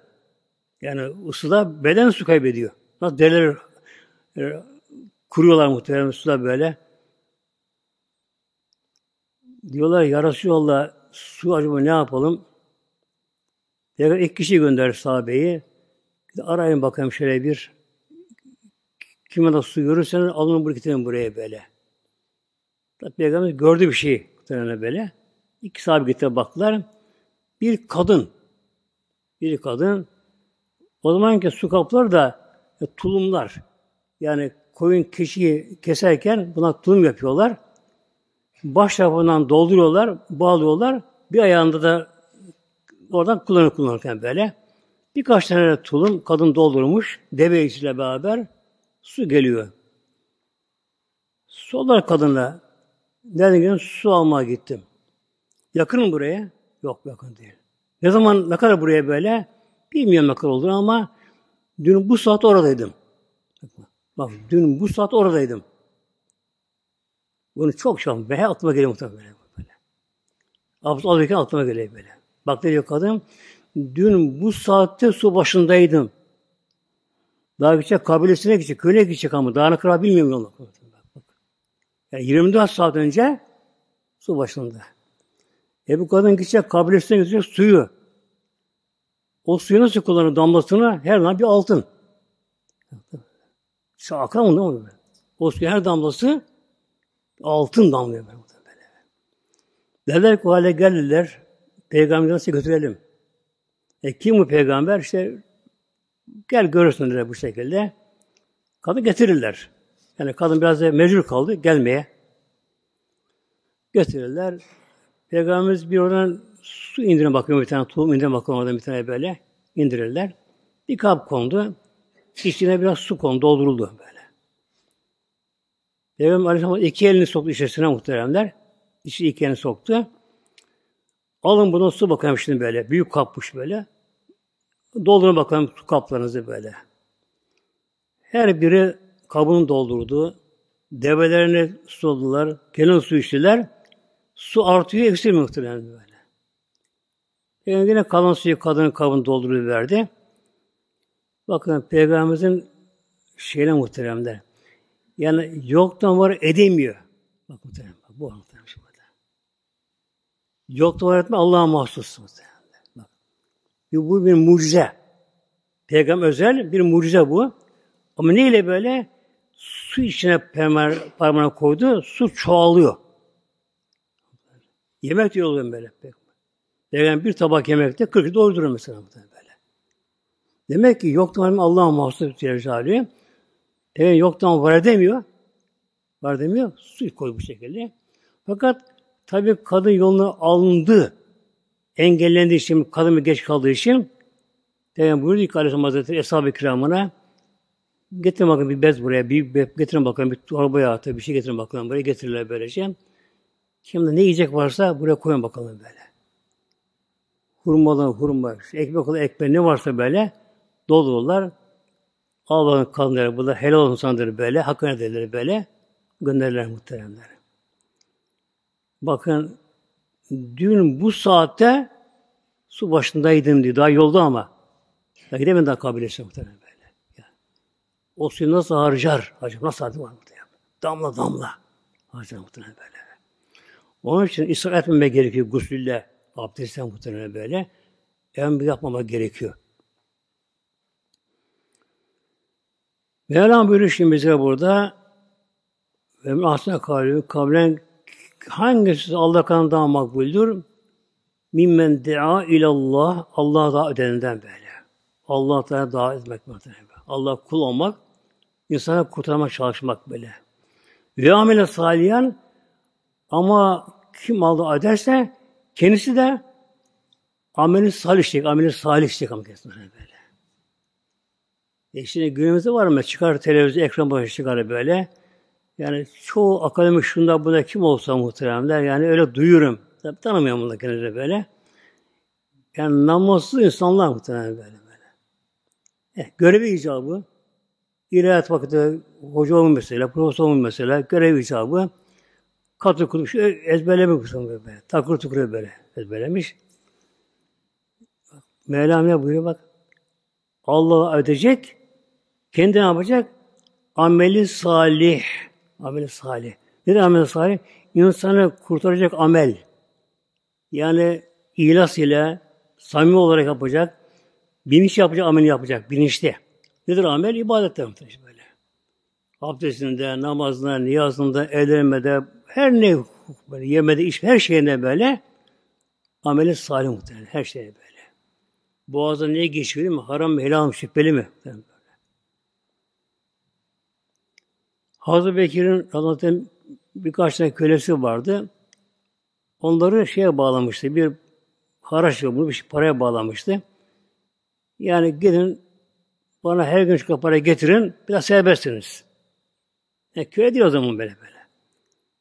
Yani ısıda beden su kaybediyor. Nasıl deriler e, kuruyorlar muhtemelen suda böyle. Diyorlar ya Resulallah su acaba ne yapalım? Peygamber iki kişi gönderir sahabeyi. Arayın bakayım şöyle bir Kime de su görürseniz alın bunu getirin buraya böyle. Tabi Peygamber gördü bir şey muhtemelen böyle. İki sahabe getirip baktılar. Bir kadın, bir kadın, o zamanki su kapları da e, tulumlar. Yani koyun kişiyi keserken buna tulum yapıyorlar. Baş tarafından dolduruyorlar, bağlıyorlar. Bir ayağında da oradan kullanır kullanırken böyle. Birkaç tane tulum kadın doldurmuş deve ile beraber Su geliyor. Solar kadınla. Nereden gidiyorum? Su almaya gittim. Yakın mı buraya? Yok yakın değil. Ne zaman ne kadar buraya böyle? Bilmiyorum ne kadar olduğunu ama dün bu saat oradaydım. Bak dün bu saat oradaydım. Bunu çok şu be aklıma geliyor muhtemelen böyle. böyle. Abdest alırken aklıma geliyor böyle. Bak diyor kadın, dün bu saatte su başındaydım. Daha gidecek kabilesine gidecek, köyüne gidecek ama daha ne kadar bilmiyorum yolu. Yani 24 saat önce su başında. E bu kadın gidecek kabristine gidecek suyu. O suyu nasıl kullanır damlasını? Her zaman bir altın. İşte akar mı? Ne O suyu her damlası altın damlıyor. Böyle. Derler ki hale geldiler. Peygamberi nasıl götürelim? E kim bu peygamber? İşte gel görürsün bu şekilde. Kadın getirirler. Yani kadın biraz da mecbur kaldı gelmeye. Getirirler. Peygamberimiz bir oradan su indirine bakıyor bir tane, tohum indirine bakıyor oradan bir tane böyle indirirler. Bir kap kondu. İçine biraz su kondu, dolduruldu böyle. Peygamber Aleyhisselam iki elini soktu içerisine muhteremler. İçi iki elini soktu. Alın bunu su bakalım şimdi böyle. Büyük kapmış böyle. Doldurun bakalım su kaplarınızı böyle. Her biri kabını doldurdu. Develerini suladılar. Gelen su içtiler. Su artıyor, eksilmiyor muhtemelen böyle. Yani yine kalan suyu kadının kabını dolduruyor verdi. Bakın Peygamberimizin şeyine muhteremler. Yani yoktan var edemiyor. Bak muhterem. Bak, bu şimdi. Yoktan var etme Allah'a mahsus muhterem. Bak. Bu bir mucize. Peygamber özel bir mucize bu. Ama neyle böyle? Su içine parmağına koydu, su çoğalıyor. Yemek diyor böyle. Peygamber bir tabak yemekte 40 doyurur mesela böyle. Demek ki yoktan Allah'a mahsus Celle Peygamber yoktan var edemiyor. Var demiyor. Su koy bu şekilde. Fakat tabi kadın yoluna alındı. Engellendiği için, kadın geç kaldığı için Peygamber buyurdu ki Aleyhisselam Hazretleri Eshab-ı Kiramına getirin bakın bir bez buraya, bir getirin bakın bir torbaya atı, bir şey getirin bakalım buraya getirirler böylece. Şimdi ne yiyecek varsa buraya koyun bakalım böyle. Hurmalı, hurma, ekmek olan ekmek ne varsa böyle doldururlar. Al bakın kadınları burada helal olsun sandır böyle, hakkını ederler böyle. Gönderirler muhteremler. Bakın dün bu saatte su başındaydım diyor. Daha yolda ama. Ya gidemedim daha kabilesi muhtemelen böyle. Ya. O suyu nasıl harcar? Harcar. Nasıl harcar? Damla damla. Harcar muhtemelen böyle. Onun için ısrar etmemek gerekiyor gusülle, abdestle muhtemelen böyle. Emri yapmamak gerekiyor. Mevlam buyuruyor şimdi bize burada ve aslında kavlen, kavlen hangisi Allah kanından makbuldür? Mimmen dea ilallah Allah'a da ödeninden böyle. Allah Teala dua etmek muhtemelen. Allah kul olmak, insana kurtarmak, çalışmak böyle. Ve amele saliyen ama kim aldı ederse kendisi de ameli salih işleyecek, ameli salih işleyecek ama kendisi böyle. E şimdi günümüzde var mı? Çıkar televizyon, ekran başı çıkar böyle. Yani çoğu akademik şunda burada kim olsa muhteremler yani öyle duyuyorum. Tabi tanımıyorum bunu kendileri böyle. Yani namussuz insanlar muhtemelen böyle böyle. Eh, görevi icabı. İlahiyat vakti hoca olmuş mesela, profesör olmuş mesela, görev icabı. Katı kurmuş, ezberlemek kısmı böyle. Takır tukur böyle ezberlemiş. Mevlam ne buyuruyor bak. Allah ödeyecek, kendi ne yapacak? Ameli salih. Ameli salih. Nedir ameli salih? İnsanı kurtaracak amel. Yani ilas ile samimi olarak yapacak, bilinç yapacak, amel yapacak, bilinçli. Nedir amel? İbadetten böyle. Abdestinde, namazında, niyazında, evlenmede, her ne böyle yemede, iş, her şeyinde böyle ameli salih muhtemelen. Her şeyde böyle. Boğazda ne geçiyor mi? Haram mı, helal mı, şüpheli mi? Böyle. Hazreti Bekir'in Allah'tan birkaç tane kölesi vardı. Onları şeye bağlamıştı. Bir haraç bunu bir paraya bağlamıştı. Yani gidin bana her gün şu para getirin, biraz serbestsiniz. Yani köye değil o zaman böyle böyle.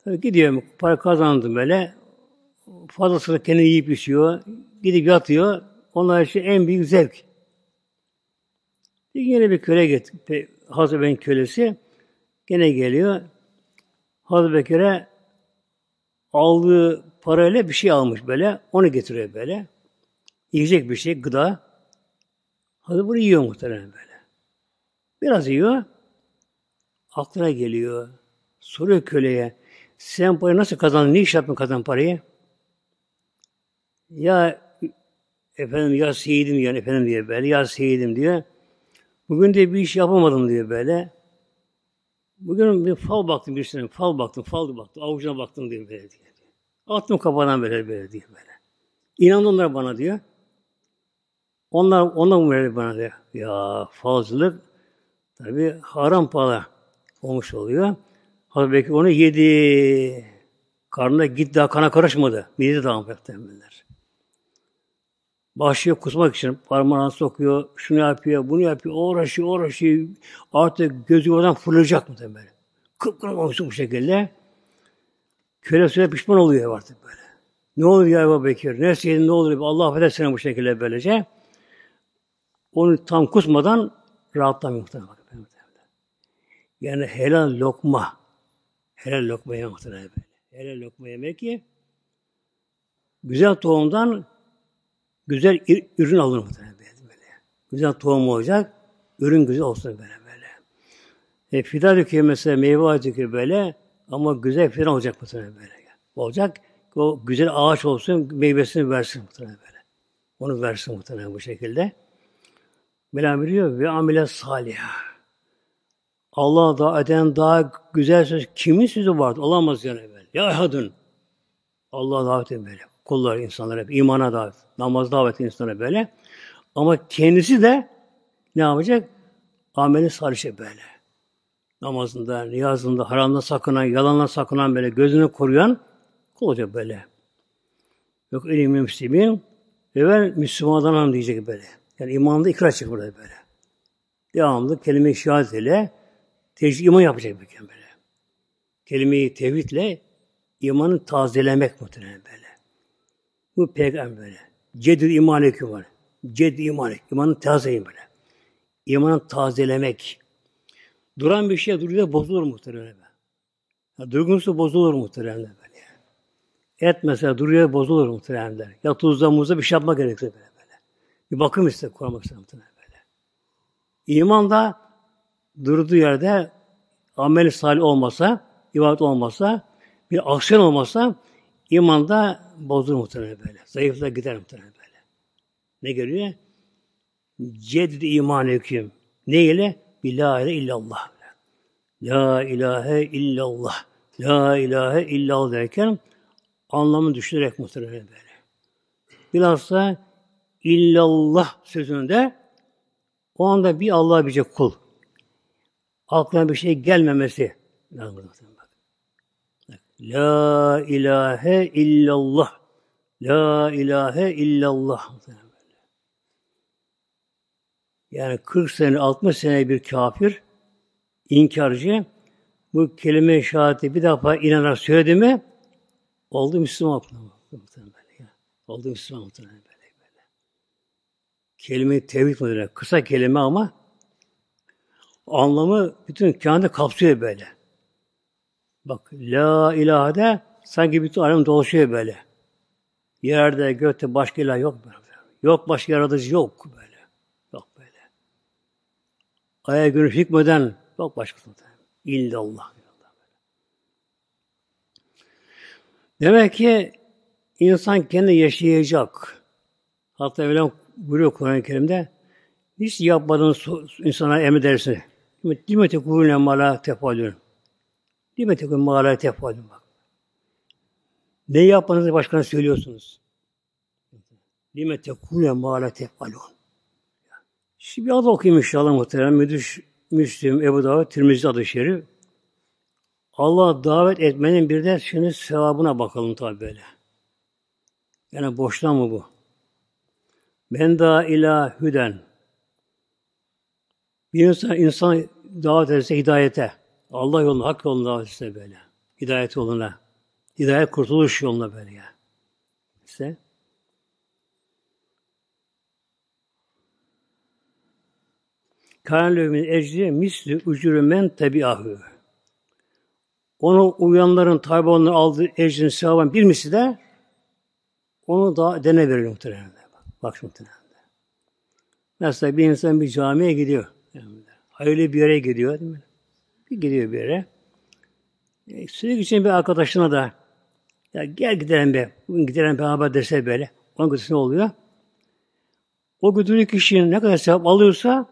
Tabii gidiyorum, para kazandım böyle. Fazlasını kendi yiyip içiyor. Gidip yatıyor. Onlar için en büyük zevk. Bir yine bir köle getirdi. Hazreti Bekir'in kölesi. Gene geliyor. Hazreti Bekir'e aldığı parayla bir şey almış böyle. Onu getiriyor böyle. Yiyecek bir şey, gıda. Hazreti bunu yiyor muhtemelen böyle. Biraz yiyor. Aklına geliyor. Soruyor köleye. Sen parayı nasıl kazandın? Ne iş yaptın kazan parayı? Ya efendim ya seyidim yani efendim diye böyle ya seyidim diyor. Bugün de bir iş yapamadım diyor böyle. Bugün bir fal baktım bir sene, fal baktım, fal baktım, avucuna baktım diyor böyle diyor. Attım kafadan böyle böyle diyor böyle. İnandı onlar bana diyor. Onlar onlar mı verdi bana diyor. Ya falcılık tabi haram para olmuş oluyor. Hazreti Bekir onu yedi. Karnına git daha kana karışmadı. Midesi daha muhtemelenler. Başlıyor kusmak için parmağını sokuyor, şunu yapıyor, bunu yapıyor, uğraşıyor, uğraşıyor. Artık gözü oradan fırlayacak mı böyle. Kıpkırmızı olmuş bu şekilde. Köle süre pişman oluyor artık böyle. Ne olur ya Ebu Bekir? Ne seydin ne olur? Allah affedersin bu şekilde böylece. Onu tam kusmadan rahatlamıyor. Yani helal lokma. Helal lokma yemek. Helal lokma yemek ki güzel tohumdan güzel ürün alınır muhtemelen böyle. Güzel tohum olacak, ürün güzel olsun böyle böyle. E, fidan döküyor mesela, meyve döküyor böyle ama güzel fidan olacak muhtemelen böyle. Olacak, o güzel ağaç olsun, meyvesini versin muhtemelen böyle. Onu versin muhtemelen bu şekilde. Mevlam biliyor ve amile salih. Allah da eden daha güzel söz kimin sözü vardı? Olamaz yani böyle. Ya hadın. Allah davet böyle. Kullar, insanlar hep imana davet, namaz davet insanlara böyle. Ama kendisi de ne yapacak? Ameli salişe böyle. Namazında, niyazında, haramda sakınan, yalanla sakınan böyle, gözünü koruyan kul olacak böyle. Yok ilim müslimin ve ben Müslümandanım diyecek böyle. Yani imamda ikrar çıkıyor burada böyle. Devamlı kelime-i şehadet ile tecrübe iman yapacak bir böyle. Kelime-i tevhidle imanı tazelemek muhtemelen böyle. Bu peygamber böyle. Cedid iman hüküm var. Cedid iman İmanı tazeleyin böyle. İmanı tazelemek. Duran bir şey duruyor bozulur muhtemelen. Ya, durgunsa bozulur muhtemelen böyle. Et mesela duruyor bozulur muhtemelen. Ya tuzla muzla bir şey yapmak gerekir böyle. Bir bakım ister korumak ister böyle. İman da durduğu yerde amel salih olmasa, ibadet olmasa, bir aksiyon olmasa iman da bozulur muhtemelen böyle. Zayıfla gider muhtemelen böyle. Ne geliyor? Cedid iman hüküm. Ne ile? Bir la illallah. La ilahe illallah. La ilahe illallah derken anlamını düşünerek muhtemelen böyle. Bilhassa illallah sözünde o anda bir Allah'a bilecek kul. Aklına bir şey gelmemesi. La ilahe illallah. La ilahe illallah. Yani 40 sene, 60 sene bir kafir, inkarcı, bu kelime-i şehadeti bir defa inanarak söyledi mi, oldu Müslüman. Oldu Müslüman muhtemelen kelime tevhid mi Kısa kelime ama anlamı bütün kainatı kapsıyor böyle. Bak la ilahe de sanki bütün alem dolaşıyor böyle. Yerde, gökte başka ilah yok böyle. Yok başka yaratıcı yok böyle. Yok böyle. Aya günü hükmeden yok başkası. İllallah. Demek ki insan kendi yaşayacak. Hatta Mevlam buyuruyor Kur'an-ı Kerim'de hiç yapmadığın insana emredersin. Dimete kulüne mala tefalün. Dimete kulüne mala tefalün. Bak. Ne yapmanızı başkana söylüyorsunuz. Dimete kulüne mala tefalün. Şimdi bir adı okuyayım inşallah muhterem. Müdüş, Müslüm, Ebu Davud, Tirmizi adı şerif. Allah davet etmenin bir de şimdi sevabına bakalım tabi böyle. Yani boştan mı bu? Men da ila hüden. Bir insan, insan davet ederse hidayete. Allah yoluna, hak yoluna etse böyle. Hidayet yoluna. Hidayet kurtuluş yoluna böyle ya. İşte. Kâne levmin ecri misli ucuru men tebiahü. Onu uyanların tabi onların aldığı ecrin sevabın bir misli de onu da dene veriyor muhtemelen. Bak şimdi Mesela bir insan bir camiye gidiyor. Hayırlı bir yere gidiyor değil mi? Gidiyor bir yere. E, sürekli için bir arkadaşına da ya gel gidelim be, bugün gidelim beraber dese böyle. Ona götürse ne oluyor? O götürdüğü kişinin ne kadar sevap alıyorsa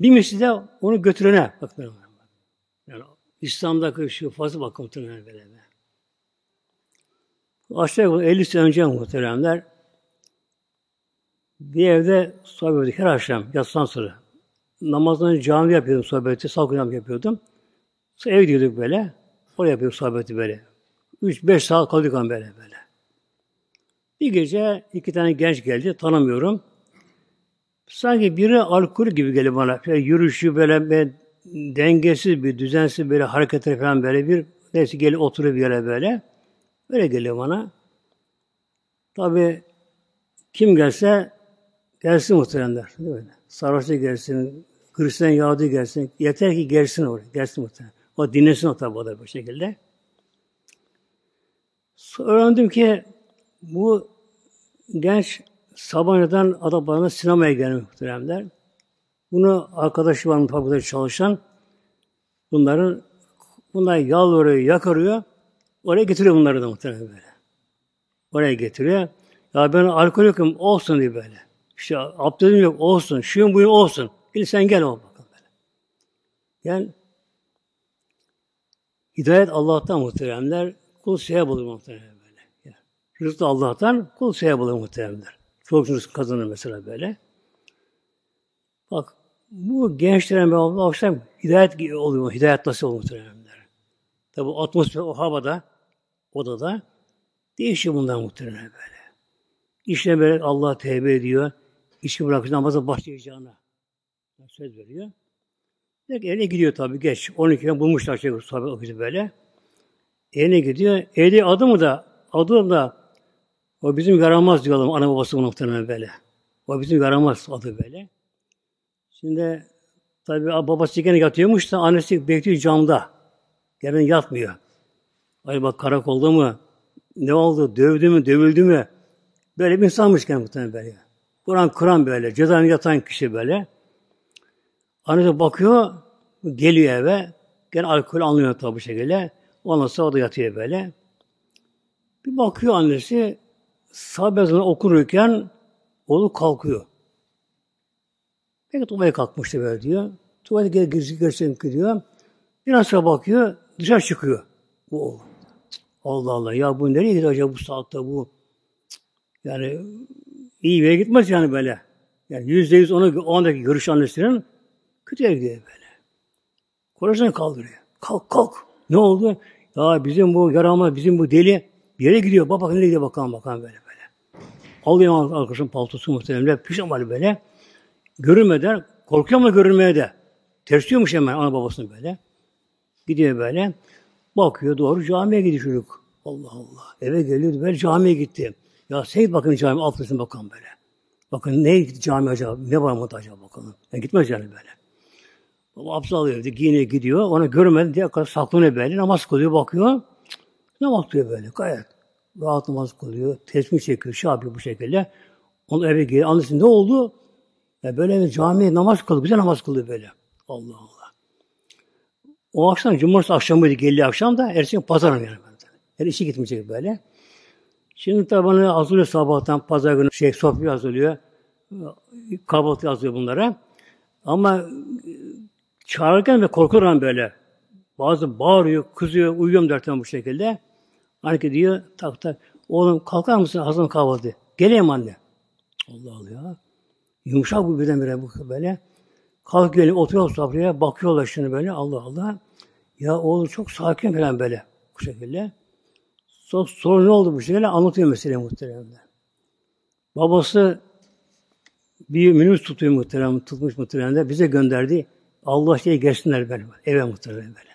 bir misli de onu götürene. Bakın, yani İslam'daki şu fazla bakın muhtemelen böyle. Aşağı yukarı 50 sene önce muhteremler bir evde sohbet her akşam yatsıdan sonra. Namazdan cami yapıyordum sohbeti, salgınam yapıyordum. Sonra eve gidiyorduk böyle. Oraya yapıyorduk sohbeti böyle. 3-5 saat kaldık böyle böyle. Bir gece iki tane genç geldi, tanımıyorum. Sanki biri alkol gibi geliyor bana. Şöyle yürüyüşü böyle bir dengesiz bir, düzensiz böyle hareketleri falan böyle bir neyse gelip bir yere böyle. Böyle geliyor bana. Tabi kim gelse gelsin muhteremler. Sarhoşu gelsin, Hristiyan Yahudi gelsin. Yeter ki gelsin oraya. Gelsin muhterem. O dinlesin o tabi o da bu şekilde. Sonra öğrendim ki bu genç Sabancı'dan Adapara'na sinemaya gelmiş muhteremler. Bunu arkadaşı var fabrikada çalışan. Bunların bunlar yalvarıyor, yakarıyor. Oraya getiriyor bunları da muhtemelen böyle. Oraya getiriyor. Ya ben alkol yokum olsun diye böyle. İşte abdestim yok olsun. Şuyum buyum olsun. Bir sen gel ol bakalım böyle. Yani hidayet Allah'tan muhteremler. Kul sevap olur muhteremler böyle. Yani, rızık Allah'tan kul sevap olur muhteremler. Çok rızık kazanır mesela böyle. Bak bu gençlerin ben akşam hidayet oluyor. Hidayet nasıl olur muhteremler. Tabi atmosfer o havada odada değişiyor bunlar muhtemelen böyle. İşte böyle Allah tevbe ediyor. İçki bırakıyor namaza başlayacağına söz veriyor. Peki evine gidiyor tabii geç. 12'den bulmuşlar şey tabii okuyucu böyle. Evine gidiyor. Evde adı mı da adı da o bizim yaramaz diyorlar ana babası muhtemelen böyle. O bizim yaramaz adı böyle. Şimdi tabii babası gene yatıyormuş da annesi bekliyor camda. Gelen yatmıyor. Acaba karakolda mı? Ne oldu? Dövdü mü? Dövüldü mü? Böyle bir insanmış kendi muhtemelen böyle. Kur'an Kur'an böyle. Cezaevine yatan kişi böyle. Annesi bakıyor, geliyor eve. Gene alkol anlıyor tabi bu şekilde. Ondan sonra da yatıyor böyle. Bir bakıyor annesi, sahabe okurken oğlu kalkıyor. Peki tuvalete kalkmıştı böyle diyor. Tuvalete girsin girsin gidiyor. Biraz sonra bakıyor, dışarı çıkıyor bu oğlu. Allah Allah ya bu nereye gidiyor acaba bu saatte bu? Yani iyi bir yere gitmez yani böyle. Yani yüzde yüz onu, o andaki görüş annesinin kötü yere böyle. Korasını kaldırıyor. Kalk kalk. Ne oldu? Ya bizim bu yaramaz, bizim bu deli bir yere gidiyor. Bak bak nereye gidiyor bakalım bakalım böyle böyle. Alıyor arkadaşın paltosu muhtemelen pijamalı böyle. Görünmeden, korkuyor ama görünmeye de. Tersliyormuş hemen ana babasını böyle. Gidiyor böyle. Bakıyor doğru camiye gidiyor çocuk. Allah Allah. Eve geliyordu böyle camiye gitti. Ya seyit bakın cami altısın bakalım böyle. Bakın ne cami acaba? Ne var mı acaba bakalım. Yani gitmez yani böyle. Abdest alıyor evde, giyiniyor gidiyor. Ona görmedi diye kadar saklanıyor böyle. Namaz kılıyor bakıyor. Ne bakıyor böyle gayet. Rahat namaz kılıyor. Tesbih çekiyor. Şey yapıyor bu şekilde. Onu eve geliyor. Anlasın ne oldu? Ya böyle camiye namaz kılıyor. Güzel namaz kılıyor böyle. Allah Allah. O akşam cumartesi akşamıydı geliyor akşam da ertesi gün pazar yani. Her işi gitmeyecek böyle. Şimdi tabi bana hazırlıyor sabahtan pazar günü şey sofya hazırlıyor. Kahvaltı hazırlıyor bunlara. Ama çağırırken de korkuyorum böyle. Bazı bağırıyor, kızıyor, uyuyorum derken bu şekilde. Ki diyor, tak tak, oğlum kalkar mısın hazır kahvaltı? Geleyim anne. Allah Allah ya. Yumuşak bu birdenbire bu böyle. Kalk gelip oturuyor sofraya, bakıyorlar şimdi böyle Allah Allah. Ya oğlum çok sakin falan böyle bu şekilde. Sonra, sonra ne oldu bu şekilde anlatıyor meseleyi muhteremler. Babası bir minibüs tutuyor muhterem, tutmuş muhteremler. Bize gönderdi. Allah diye gelsinler böyle. Eve muhterem böyle.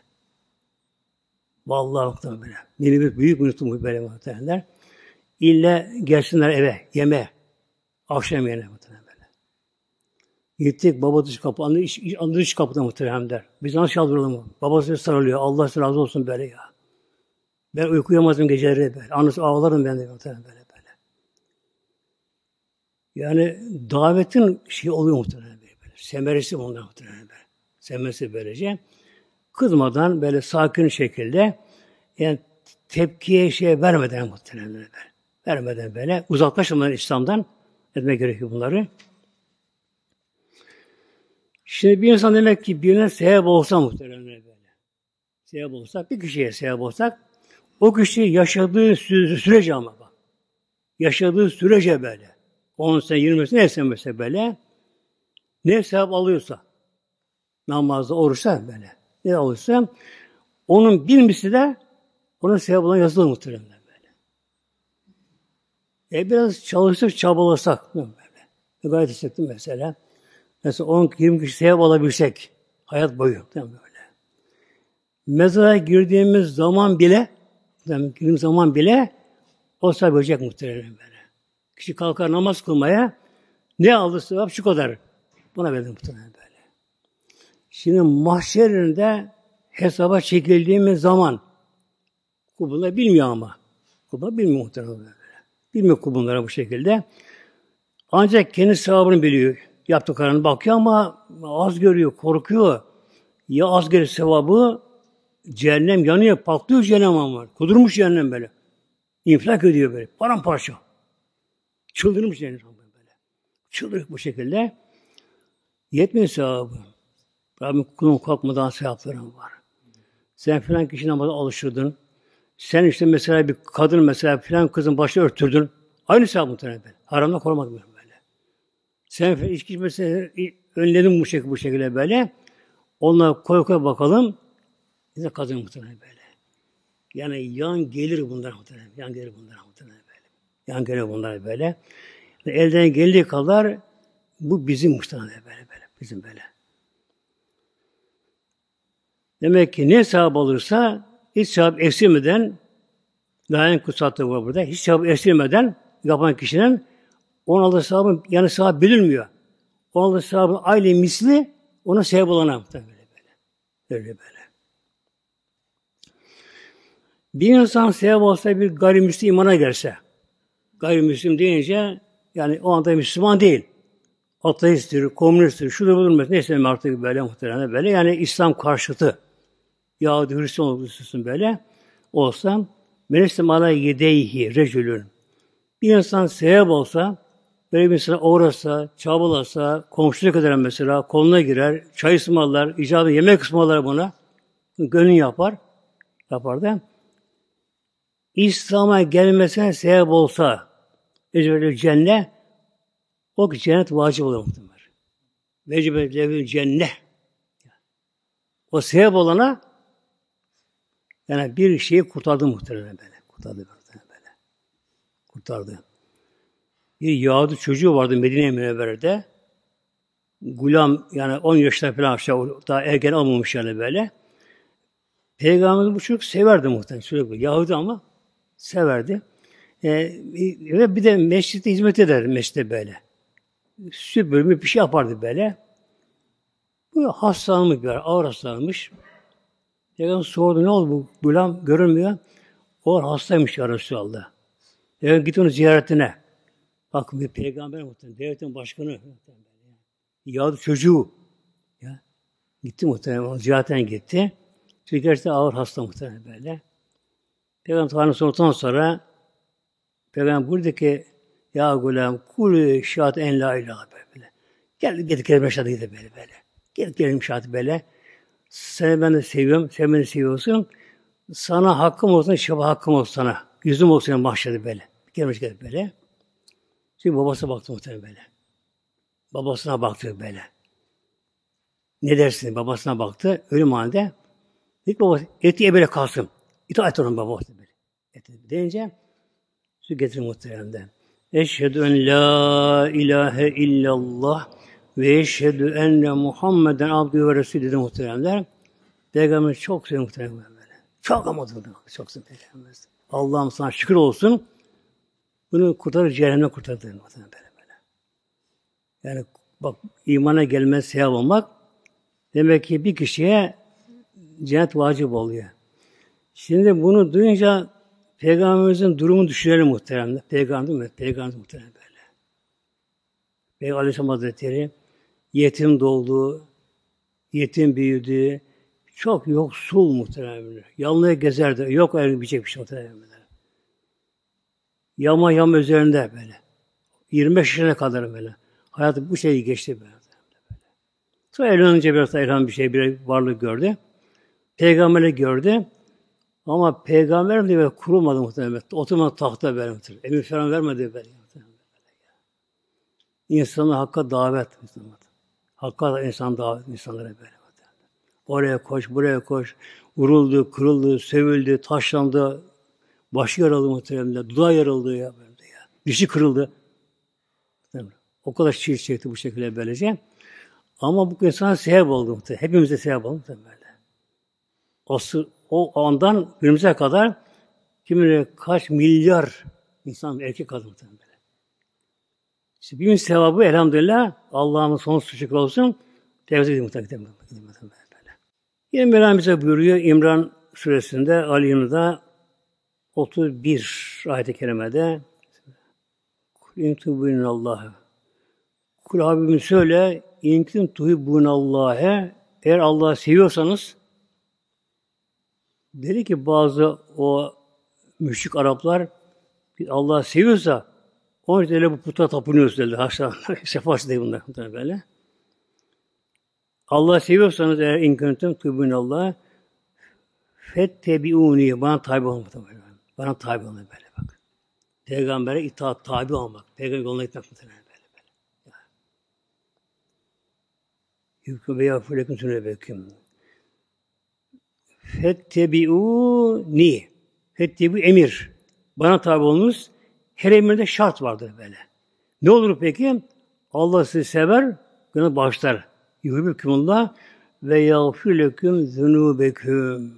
Vallahi muhterem böyle. Minibüs büyük minibüs tutmuş böyle muhteremler. İlle gelsinler eve, yeme. Akşam yemeğine muhterem. Gittik baba dış kapı, anne iç, anne dış kapıda muhterem der. Biz nasıl çaldıralım? Babası sarılıyor. Allah size razı olsun böyle ya. Ben uyku geceleri böyle. Annesi ağlarım ben de muhterem böyle böyle. Yani davetin şey oluyor muhterem böyle. böyle. Semeresi bundan muhterem böyle. Semeresi böylece. Kızmadan böyle sakin şekilde yani tepkiye şey vermeden muhterem böyle. Ermeden böyle. Uzaklaşmadan İslam'dan etmek gerekiyor bunları. Şimdi bir insan demek ki birine sebep olsa muhtemelen böyle. Sebep olsa, bir kişiye sebep olsak, o kişi yaşadığı sürece ama bak. Yaşadığı sürece böyle. 10 sene, 20 sene, neyse mesela böyle. Ne sevap alıyorsa, namazda, oruçta böyle. Ne alırsa, onun bir misli de onun sevap olan yazılı muhtemelen böyle. E biraz çalıştık, çabalasak böyle. Gayet hissettim mesela. Mesela 10-20 kişi sevap alabilsek hayat boyu. Böyle? Mezara girdiğimiz zaman bile girdiğimiz zaman bile o sevap olacak muhtemelen böyle. Kişi kalkar namaz kılmaya ne aldı sevap şu kadar. Buna benzer muhtemelen. Şimdi mahşerinde hesaba çekildiğimiz zaman kullar bilmiyor ama. Kullar bilmiyor muhtemelen. Bilmiyor kullara bu şekilde. Ancak kendi sevabını biliyor yaptıklarına bakıyor ama az görüyor, korkuyor. Ya az görüyor sevabı, cehennem yanıyor, patlıyor cehennem ama. Kudurmuş cehennem böyle. İnfilak ediyor böyle. Paramparça. Çıldırmış cehennem böyle. Çıldırık bu şekilde. Yetmiyor sevabı. Rabbim kulun korkmadan sevaplarım var. Sen filan kişi namaza alışırdın. Sen işte mesela bir kadın mesela filan kızın başını örtürdün. Aynı sevap muhtemelen. Haramda korumadın. Sen içki mesela önledim bu şekilde, bu şekilde böyle. Onlara koy koy bakalım. Bize kazanır muhtemelen böyle. Yani yan gelir bunlar muhtemelen. Yan gelir bunlar muhtemelen böyle. Yan gelir bunlar böyle. Elden geldiği kadar bu bizim muhtemelen böyle böyle. Bizim böyle. Demek ki ne sevap alırsa hiç sevap eksilmeden layın kutsatlığı var burada. Hiç sevap eksilmeden yapan kişinin onun aldığı sevabın yani sevap bilinmiyor. Onun aldığı sevabın aynı misli ona sebep olana böyle böyle. Böyle böyle. Bir insan sebep olsa bir gayrimüslim imana gelse, gayrimüslim deyince yani o anda Müslüman değil. Ateisttir, komünisttir, şudur budur. Neyse artık böyle muhtemelen böyle. Yani İslam karşıtı. Yahudi Hristiyan olursun böyle. Olsa Meneslim ala yedeyhi recülün. Bir insan sebep olsa Böyle mesela uğrasa, çabalasa, komşuluk eder mesela, koluna girer, çay ısmarlar, icabı yemek ısmarlar buna. Gönül yapar. Yapar da. İslam'a gelmesine sebep olsa, Eceveli cennet, o cennet vacip olur muhtemelen. Vecibet levül cennet. O sebep olana yani bir şeyi kurtardı muhtemelen böyle. Kurtardı muhtemelen böyle. Kurtardı. Bir Yahudi çocuğu vardı Medine Münevvere'de. Gulam yani 10 yaşında falan aşağı daha ergen olmamış yani böyle. Peygamberimiz bu çocuk severdi muhtemelen çocuk. Yahudi ama severdi. Ee, ve bir de meşritte hizmet ederdi meşritte böyle. Süpürmü bir şey yapardı böyle. Bu hastalanmış bir ağır hastalanmış. Peygamber sordu ne oldu bu gulam görünmüyor. O hastaymış ya Resulallah. Peygamber git onun ziyaretine. Bak bir peygamber muhtemelen, devletin başkanı. Yahudi çocuğu. Ya. Gitti muhtemelen, ziyaretten gitti. Çünkü gerçekten ağır hasta muhtemelen böyle. Peygamber Tanrı sorduktan sonra Peygamber buradaki ya gulam kul şahat en la ilahe böyle. Gel gel kelime şahat gidip böyle böyle. Gel kelime şahat böyle. Seni ben de seviyorum, sen beni seviyorsun. Sana hakkım olsun, şaba hakkım olsun sana. Yüzüm olsun mahşede böyle. Kelime şahat böyle. Çünkü babası baktı muhtemelen böyle. Babasına baktı böyle. Ne dersin? Babasına baktı. Ölüm halde. İlk babası eti ebele kalsın. İtaat onun babası böyle. Eti deyince su getirin muhtemelen. Eşhedü en la ilahe illallah ve eşhedü enne Muhammeden abdü ve resulü dedi muhteremler. Peygamber çok seviyor muhteremler. Çok ama çok seviyor Peygamber. Allah'ım sana şükür olsun. Bunu kurtarır, cehennemden kurtarır. Böyle böyle. Yani bak imana gelmez sevap olmak demek ki bir kişiye cennet vacip oluyor. Şimdi bunu duyunca Peygamberimizin durumu düşünelim muhteremler. Peygamber mi? Peygamber muhterem böyle. Peygamber Aleyhisselam Hazretleri yetim doğdu, yetim büyüdü, çok yoksul muhteremler. Yalnız gezerdi. Yok ayrı bir şey muhteremler. Yama yama üzerinde böyle. 25 yaşına kadar böyle. Hayatı bu şeyi geçti böyle. Sonra evlenince biraz elham bir şey, bir varlık gördü. Peygamberle gördü. Ama peygamber mi diye kurulmadı muhtemelen. Oturmadı tahta böyle muhtemelen. Emir falan vermedi böyle. İnsanı hakka davet. Hakka insan davet insanlara böyle. Oraya koş, buraya koş. Vuruldu, kırıldı, sevildi, taşlandı. Başı yaralı muhtemelen. Dudağı yarıldı ya. Böyle ya. Dişi kırıldı. O kadar çiğ çekti bu şekilde böylece. Ama bu insana sebep oldu muhtemelen. Hepimize sebep oldu muhtemelen. O, o andan günümüze kadar kim kaç milyar insan erkek kadın muhtemelen. İşte bir sevabı elhamdülillah Allah'ın sonsuz şükür olsun. Tevzi edin muhtemelen. Yine Mevlam buyuruyor İmran suresinde Ali İmran'da 31 ayet-i kerimede Kul Allah. Kul Habibim söyle İnkin Allah'e eğer Allah'ı seviyorsanız dedi ki bazı o müşrik Araplar Allah'ı seviyorsa onun için bu puta tapınıyoruz dedi. Haşa, sefası değil bunlar böyle. Allah seviyorsanız eğer inküntüm tübün Allah fettebiuni bana tabi olmak böyle. Bana tabi olmak böyle bak. Peygamber'e itaat tabi olmak. Peygamber yoluna gitmek böyle böyle. Yükü ve yafuleküm sünebeküm. Fettebiuni. Fettebi emir. Bana tabi olunuz. Her emirde şart vardır böyle. Ne olur peki? Allah sizi sever, günah bağışlar. Yuhibbukumullah ve yağfir leküm zunubeküm.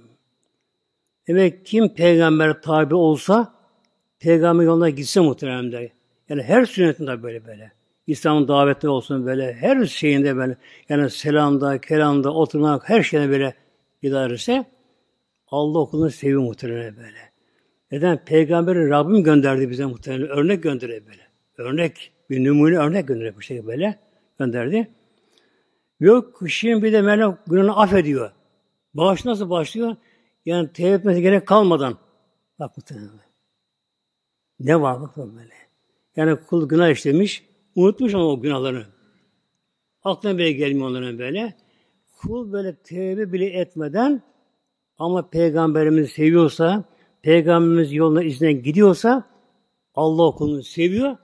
Demek kim peygamber tabi olsa peygamber yoluna gitse muhterem de. Yani her sünnetinde böyle böyle. İslam'ın daveti olsun böyle, her şeyinde böyle. Yani selamda, kelamda, oturmak, her şeyde böyle idaresi Allah okulunu seviyor muhtemelen böyle. Neden? Peygamberi Rabbim gönderdi bize muhtemelen. Örnek gönderiyor böyle. Örnek, bir numune örnek gönderiyor bu şekilde böyle. Gönderdi. Yok kişinin bir de Mevlam günahını affediyor. Bağış nasıl başlıyor? Yani tevbe etmesi gerek kalmadan. Bak muhtemelen. Ne var bak böyle. Yani kul günah işlemiş, unutmuş ama o günahlarını. Aklına bile gelmiyor onların böyle. Kul böyle tevbe bile etmeden ama peygamberimizi seviyorsa, peygamberimiz yoluna izine gidiyorsa Allah kulunu seviyor.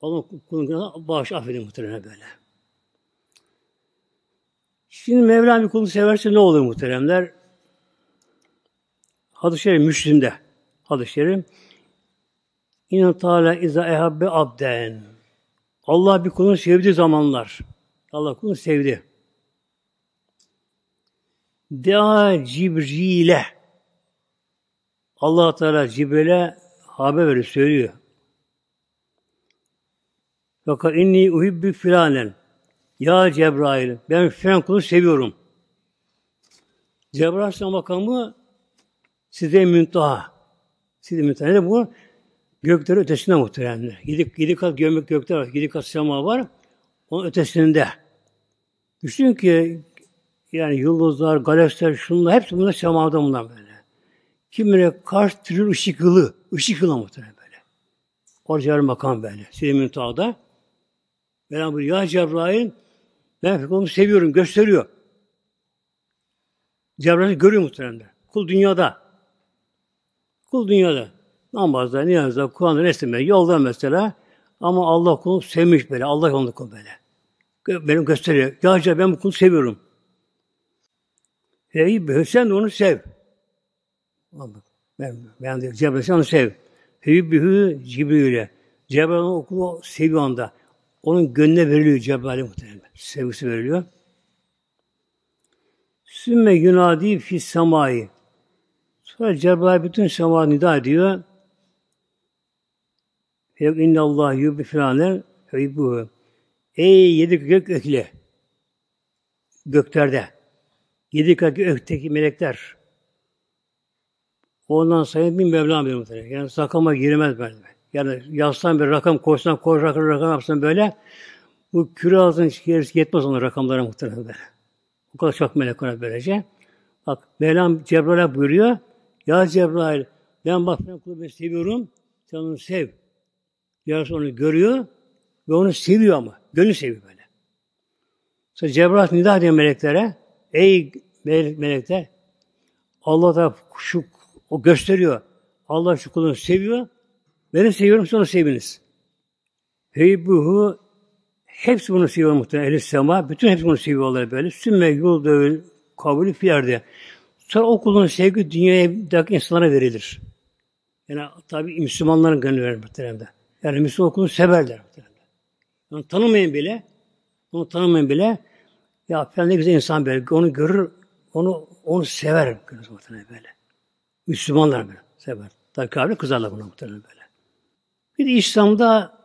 Allah kulun günahını bağış affediyor muhtemelen böyle. Şimdi Mevlam bir kulu severse ne olur muhteremler? Hadis-i Şerif Müslim'de. Hadis-i Şerif İnna Teala iza ehabbe abden. Allah bir kulunu sevdiği zamanlar. Allah kulunu sevdi. Dea Cibril'e. Allah Teala Cibril'e haber veriyor, söylüyor. Fakat inni uhibbi filanen. Ya Cebrail, ben filan kulu seviyorum. Cebrail Aleyhisselam makamı size müntaha. Size müntaha. Ne bu? Göklerin ötesinde muhteremler. Yedi, yedi kat gömlek gökler var. Yedi kat sema var. Onun ötesinde. Düşün ki yani yıldızlar, galaksiler, şunlar hepsi bunlar semada bunlar böyle. Kimine kaç trilyon ışık yılı, ışık yılı muhtemelen böyle. Orada makam böyle. Size müntahada. Mevlam buyuruyor, ya Cebrail ben onu seviyorum, gösteriyor. Cebrail görüyor muhtemelen. Kul dünyada. Kul dünyada. Namazda, niyazda, Kur'an'da, resimde, yolda mesela. Ama Allah kulunu sevmiş böyle. Allah yolunda kul böyle. Benim gösteriyor. Ya Cebrail ben bu kulu seviyorum. Hey, sen de onu sev. Ben, ben de Cebrail onu sev. Hübbühü Cibril'e. Cebrail onu okulu seviyor anda. Onun gönlüne veriliyor Cebrail'e muhtemelen. Sevgisi veriliyor. Sümme yunadi fi semayı. Sonra Cebrail bütün sema nida ediyor. Yok inna Allah yubbi filanen bu. Ey yedi gök ökle. Göklerde. Yedi gök ökteki melekler. Ondan sayın bin Mevlam bir muhtemelen. Yani sakama girmez böyle. Yani yazsan bir rakam koysan, koy rakam, rakam yapsan böyle bu küre ağzının gerisi yetmez onun rakamlara muhtemelen böyle. O kadar çok melek var böylece. Bak Mevlam Cebrail'e buyuruyor. Ya Cebrail ben bak ben kulu seviyorum. Sen onu sev. Yarısı onu görüyor ve onu seviyor ama. Gönül seviyor böyle. Sonra Cebrail nida ediyor meleklere. Ey melekler Allah da şu o gösteriyor. Allah şu kulunu seviyor. Beni seviyorum, siz onu seviniz. Heybuhu hepsi bunu seviyor muhtemelen. Ehl-i sema. Bütün hepsi bunu seviyorlar böyle. Sümme yol dövül kabulü fiyerde. Sonra o kulun sevgi dünyaya insanlara verilir. Yani tabi Müslümanların gönlü verir muhtemelen. Yani Müslüman okulunu severler muhtemelen. Yani tanımayan bile, onu tanımayan bile ya falan ne güzel insan böyle. Onu görür, onu onu sever muhtemelen böyle. Müslümanlar böyle sever. Tabi kabile kızarlar buna muhtemelen böyle. Bir de İslam'da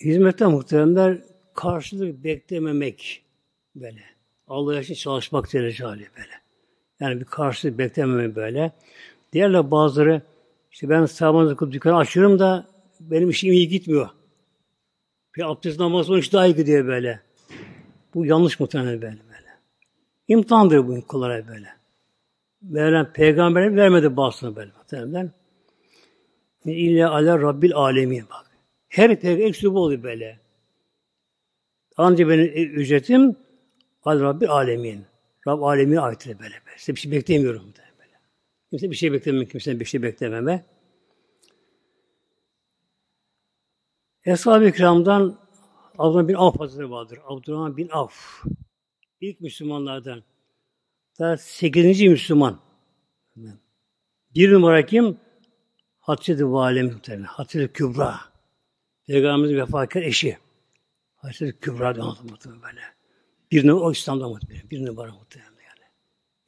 hizmette muhteremler karşılık beklememek böyle. Allah için çalışmak derece hali böyle. Yani bir karşılık beklememek böyle. Diğerler bazıları işte ben sabahınızı kılıp dükkanı açıyorum da benim işim iyi gitmiyor. Bir abdest namazı onun daha iyi gidiyor böyle. Bu yanlış muhtemelen böyle böyle. İmtihandır bu kullara böyle. Verilen peygamber vermedi bazısına böyle muhtemelen. İlle ala rabbil alemin bak. Her peygamber eksik oluyor böyle. Ancak benim ücretim al rabbil alemin. Rab alemine aittir böyle. böyle. Size bir şey beklemiyorum böyle. Kimse bir şey beklememe, kimsenin bir şey beklememe. Eshab-ı Kiram'dan Abdurrahman bin Avf Hazretleri vardır. Abdurrahman bin Avf. İlk Müslümanlardan. Daha sekizinci Müslüman. Bir numara kim? Hatice-i Valem muhtemelen. Hatice Kübra. Peygamberimizin vefakar eşi. Hatice Kübra diyor muhtemelen böyle. Bir numara o İslam'da muhtemelen. Bir numara muhtemelen yani.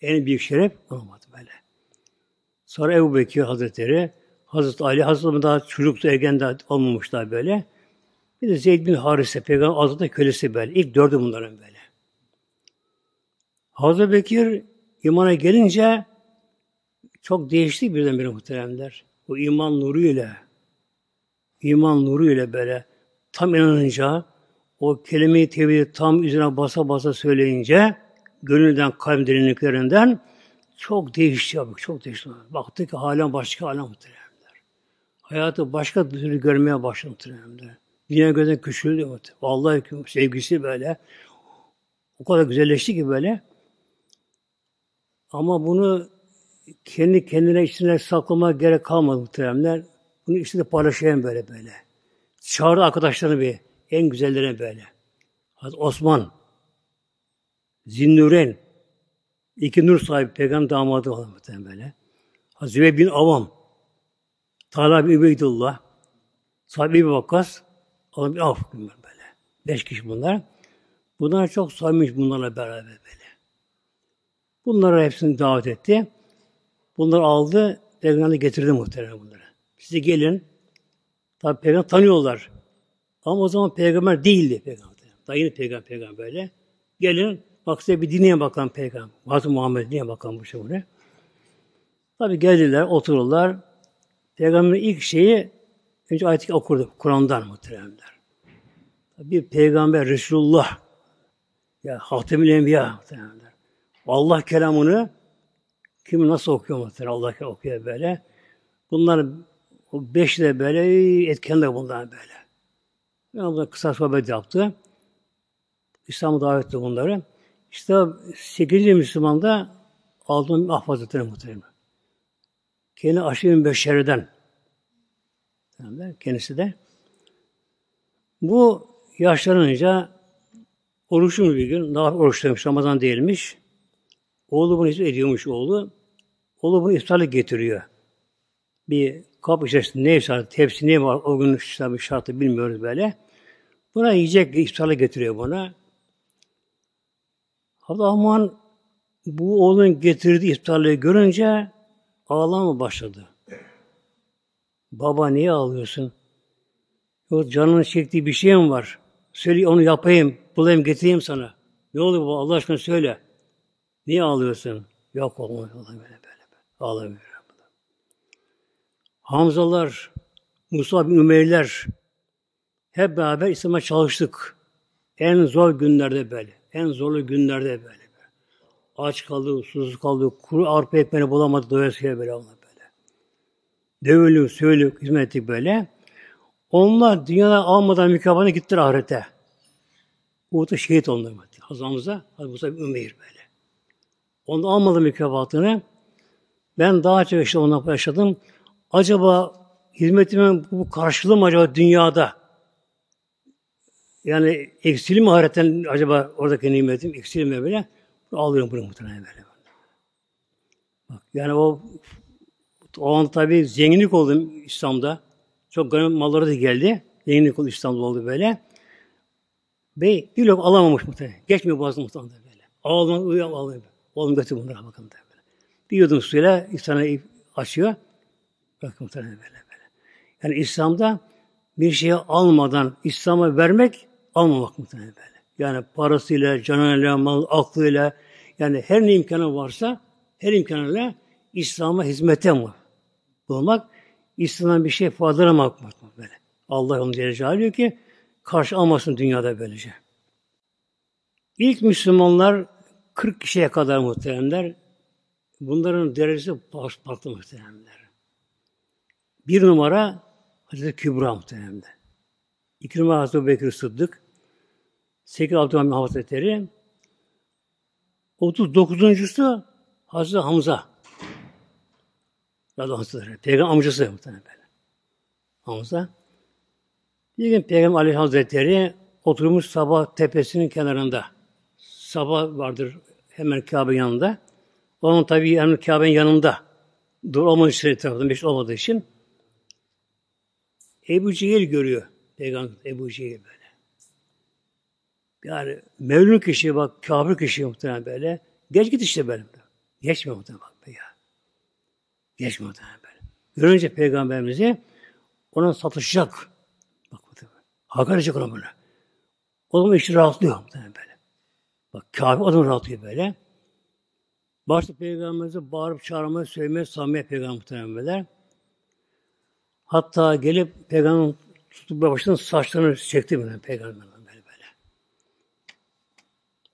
En büyük şeref olmadı böyle. Sonra Ebu Bekir Hazretleri, Hazreti Ali, Hazreti daha çocuktu, ergen daha olmamışlar böyle. Bir de Zeyd bin Harise, Peygamber Hazreti kölesi böyle. İlk dördü bunların böyle. Hazreti Bekir imana gelince çok değişti birdenbire muhteremler. Bu iman nuru ile iman nuru ile böyle tam inanınca o kelime-i tevhidi tam üzerine basa basa söyleyince gönülden kalp derinliklerinden çok değişti ya çok değişti. Baktı ki halen başka halen muhteremler. Hayatı başka türlü görmeye başladı muhteremler. Dünya gözden küçüldü. Vallahi sevgisi böyle o kadar güzelleşti ki böyle. Ama bunu kendi kendine içine saklama gerek kalmadı muhteremler. Bunu işte paylaşayım böyle böyle. Çağırdı arkadaşlarını bir. En güzellerine böyle. Hazreti Osman, Zinnuren, iki nur sahibi peygamber damadı olan muhtemelen böyle. Hazreti bin Avam, Talha bin Übeydullah, sahibi bir Vakkas, Allah bin Af böyle. Beş kişi bunlar. Bunlar çok samimi bunlarla beraber böyle. Bunları hepsini davet etti. Bunları aldı, peygamberine getirdi muhtemelen bunları. Size gelin. Tabi peygamber tanıyorlar. Ama o zaman peygamber değildi peygamber. Daha yeni peygamber peygamber böyle. Gelin bak size bir dinleyin bakalım peygamber. Hazreti Muhammed dinleyin bakalım bu şey. Tabi geldiler, otururlar. Peygamberin ilk şeyi önce ayet okurdu. Kur'an'dan muhteremler. Bir peygamber Resulullah ya Hatemül Enbiya muhteremler. Allah kelamını kim nasıl okuyor muhtemelen Allah okuyor böyle. Bunlar o beş de böyle etken de bunlar böyle. Yani bunlar kısa sohbet yaptı. İslam'a davet etti bunları. İşte 8. Müslüman da Aldın Ah Hazretleri muhtemelen. Kendi aşırı beşeriden kendisi de. Bu yaşlanınca oruçlu bir gün, daha oruçluymuş, Ramazan değilmiş. Oğlu bunu ediyormuş oğlu. Oğlu bunu iftarlık getiriyor. Bir kap içerisinde ne şartı, tepsi ne var o gün şartı bilmiyoruz böyle. Buna yiyecek iftarlık getiriyor buna. Abdurrahman bu oğlun getirdiği iftarlığı görünce ağlama başladı. Baba niye ağlıyorsun? Yok canının çektiği bir şey mi var? Söyle onu yapayım, bulayım, getireyim sana. Ne olur bu Allah aşkına söyle. Niye ağlıyorsun? Yok olmuyor. Böyle böyle. böyle. Ağlamıyor. Hamzalar, Musa bin Ümeyler hep beraber İslam'a çalıştık. En zor günlerde böyle. En zorlu günlerde böyle. Aç kaldı, susuz kaldı, kuru arpa ekmeğini bulamadı, doyasıya böyle Allah böyle. Dövülük, söylük, hizmet ettik böyle. Onlar dünyada almadan mükafatını gittiler ahirete. Uhud'da şehit oldular. Hazreti Hamza, Hazreti Musa bin Ümeyr böyle. Onu almadı mükafatını. Ben daha çok işte ondan yaşadım. Acaba hizmetimin bu karşılığı mı acaba dünyada? Yani eksilir ahiretten acaba oradaki nimetim eksilir mi böyle? Alıyorum bunu muhtemelen böyle. Bak, yani o o an tabi zenginlik oldum İslam'da. Çok garip malları da geldi. Zenginlik oldu İslam'da oldu böyle. Bey bir lok alamamış muhtemelen. Geçmiyor boğazı muhtemelen böyle. Ağlamak uyuyor ağlıyor. Oğlum götür bunları bakın böyle. Bir yudum suyla insana açıyor. Bakın böyle böyle. Yani İslam'da bir şeyi almadan İslam'a vermek almamak muhtemelen böyle. Yani parasıyla, canıyla, mal, aklıyla yani her ne imkanı varsa her imkanıyla İslam'a hizmete mi bulmak, İslam'dan bir şey faydalanamak böyle. Allah onu Celle ki karşı almasın dünyada böylece. İlk Müslümanlar 40 kişiye kadar muhteremler. Bunların derecesi farklı muhteremler. Bir numara Hazreti Kübra muhteremler. İki numara Hazreti Bekir Sıddık. Sekiz Abdülhamid Hazretleri. 39.sü Hazreti Hamza. Radıyallahu anh. Peygamber amcası muhtemelen böyle. Hamza. Bir gün Peygamber Aleyhisselam Hazretleri oturmuş sabah tepesinin kenarında. Sabah vardır hemen Kabe yanında. Onun tabi hemen Kabe'nin yanında. Dur olmadığı için tarafından beş olmadığı için Ebu Cehil görüyor. Peygamber Ebu Cehil böyle. Yani mevlün kişi bak kafir kişi muhtemelen böyle. Geç git işte böyle. Geçme muhtemelen bak be ya. Geçme muhtemelen böyle. Görünce peygamberimizi ona satışacak. Bak muhtemelen. Hakaret edecek ona böyle. O zaman işte rahatlıyor muhtemelen böyle. Bak o zaman rahatlıyor böyle. Başta peygamberimize bağırıp çağırmaya, söylemeye, samimiye peygamber muhtemelen Hatta gelip peygamberin tutup başının saçlarını çekti böyle peygamber böyle böyle.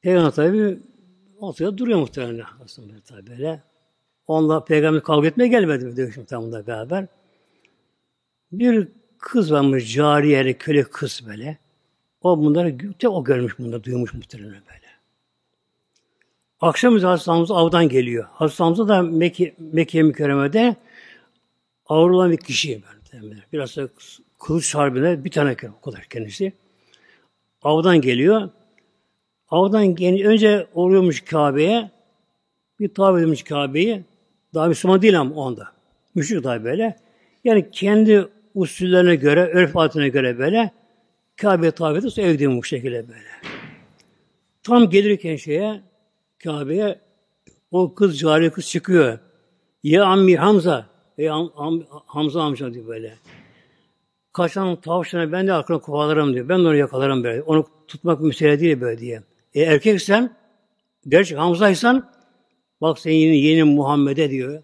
Peygamber tabi ortaya duruyor muhtemelen aslında tabi böyle. Onunla peygamber kavga etmeye gelmedi dövüşüm tamında beraber. Bir kız varmış cariye, köle kız böyle. O bunları o görmüş bunları, duymuş muhtemelen böyle. Akşam üzeri Hazreti avdan geliyor. Hazreti Hamza da Mekke, Mekke mükerremede ağır olan bir kişi. Biraz da kılıç harbine bir tane o kadar kendisi. Avdan geliyor. Avdan önce oluyormuş Kabe'ye. Bir tabi edilmiş Kabe'yi. Daha Müslüman değil ama o anda. Müşrik tabi böyle. Yani kendi usullerine göre, örf adetine göre böyle Kabe'ye tabi ediyorsa evdeyim bu şekilde böyle. Tam gelirken şeye Kabe'ye o kız cari kız çıkıyor. Ya ammi Hamza. Ey Ham, Ham, Hamza amca diyor böyle. Kaçan tavşana ben de aklına kovalarım diyor. Ben de onu yakalarım böyle. Onu tutmak mesele değil böyle diye. E erkeksen, gerçek Hamza'ysan, bak senin yeni, yeni Muhammed'e diyor.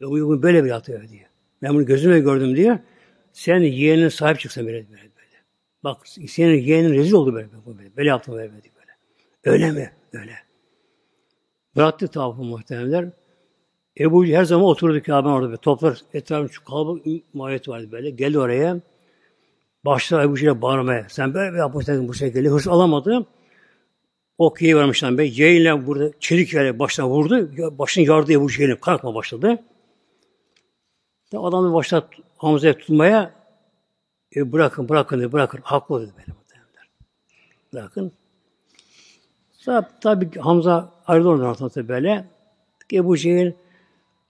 E, uygun böyle bir atıyor diyor. Ben bunu gözüme gördüm diyor. Sen yeğenine sahip çıksan böyle böyle. böyle. Bak senin yeğenin rezil oldu böyle. Böyle, böyle yaptın böyle, böyle böyle. Öyle mi? Öyle. Bıraktı tavafı muhtemelenler. Ebu her zaman oturdu Kabe'nin orada. Toplar etrafında şu kalabalık mahiyet vardı böyle. Geldi oraya. Başladı Ebu Cehil'e bağırmaya. Sen böyle bir yapmışsın bu şekilde. Hırs alamadı. Okey'i vermişler be. Yeğenle burada çelik yere başına vurdu. Başını yardı Ebu Cehil'in. Kalkma başladı. Adam başladı Hamza'ya tutmaya e, bırakın, bırakın bırakın. Haklı dedi böyle muhtemelenler. Bırakın. Sonra tabi Hamza ayrıldı ondan sonra böyle. Ebu Cehil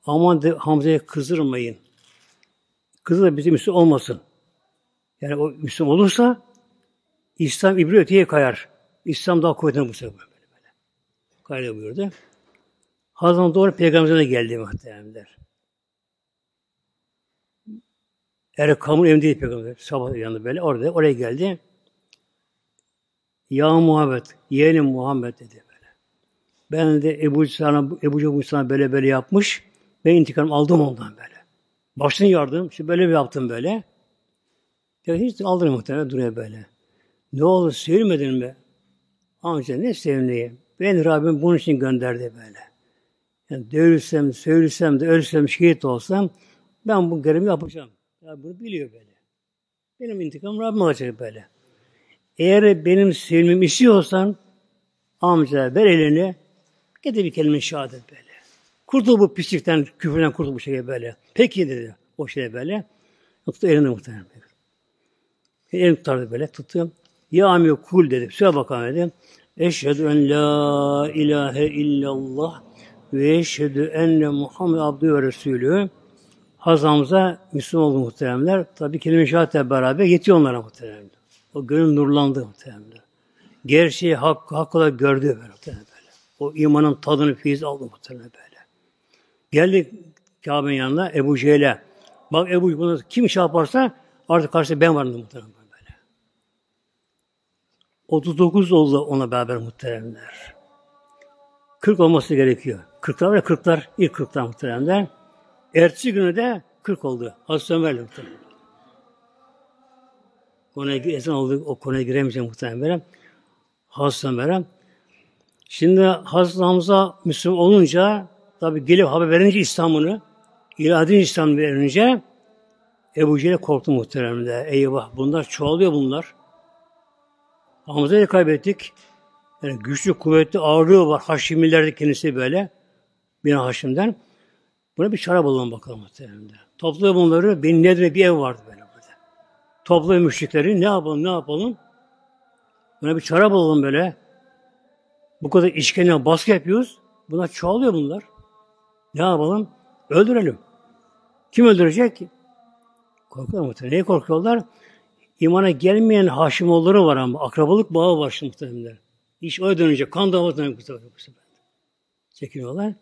aman de, Hamza'ya kızdırmayın. Kızı da bizim Müslüman olmasın. Yani o Müslüman olursa İslam ibri öteye kayar. İslam daha kuvvetli bu sefer böyle böyle. Kayar buyurdu. Hazreti doğru peygamberimize de geldi muhtemelenler. Er kamun evinde değil peygamber. Sabah yanında böyle orada oraya geldi. Ya Muhammed, yeğenim Muhammed dedi böyle. Ben de Ebu Cüssan'a, Ebu Cüssan'a böyle böyle yapmış. Ben intikam aldım ondan böyle. Başını yardım. Şimdi böyle bir yaptım böyle. Ya hiç aldırım muhtemelen duruyor böyle. Ne olur sevilmedin mi? Amca ne sevimliyim. Ben Rabbim bunun için gönderdi böyle. Yani dövülsem, söylesem de ölsem, şehit olsam ben bu görevimi yapacağım. Ya bunu biliyor böyle. Benim intikamım Rabbim alacak böyle. Eğer benim sevmemi istiyorsan amca ver elini getir bir kelime şehadet böyle. Kurtul bu pislikten, küfürden kurtul bu şekilde böyle. Peki dedi o şey böyle. Tuttu elini muhtemelen. Elini tutardı böyle, tuttum. Ya amiyo kul dedi. Söyle bakalım dedi. Eşhedü en la ilahe illallah ve eşhedü enne Muhammed abdü ve resulü. Hazamıza Müslüman oldu muhteremler. Tabi kelime şehadetle beraber yetiyor onlara muhteremler. O gönül nurlandı muhteremler. Gerçeği hak, hak olarak gördü böyle muhteremler. Böyle. O imanın tadını feyiz aldı muhteremler böyle. Geldik Kabe'nin yanına Ebu Cehil'e. Bak Ebu bunu kim şey yaparsa artık karşısında ben varım muhteremler böyle. 39 oldu ona beraber muhteremler. 40 olması gerekiyor. 40'lar ve 40'lar, ilk 40'lar muhteremler. Ertesi günü de 40 oldu. Hazreti Ömer'le muhtemelen. Konuya ezan oldu, o konuya giremeyeceğim muhtemelen. Hazreti Ömer'e. Şimdi Hazreti Hamza Müslüman olunca, tabi gelip haber verince İslam'ını, ilan İslam'ı verince, Ebu Cehil'e korktu muhteremde. Eyvah bunlar çoğalıyor bunlar. Hamza'yı kaybettik. Yani güçlü, kuvvetli, ağırlığı var. Haşimilerde kendisi böyle. Bir Haşim'den. Buna bir çare bulalım bakalım muhtemelen. Topluyor bunları. Benim nedir bir ev vardı böyle Topluyor müşrikleri. Ne yapalım, ne yapalım? Buna bir çare bulalım böyle. Bu kadar işkence, baskı yapıyoruz. Bunlar çoğalıyor bunlar. Ne yapalım? Öldürelim. Kim öldürecek? Korkuyorlar muhtemelen. Neye korkuyorlar? İmana gelmeyen Haşimoğulları var ama akrabalık bağı var şimdi muhtemelen. İş öyle dönecek. Kan bu sefer. Çekiniyorlar.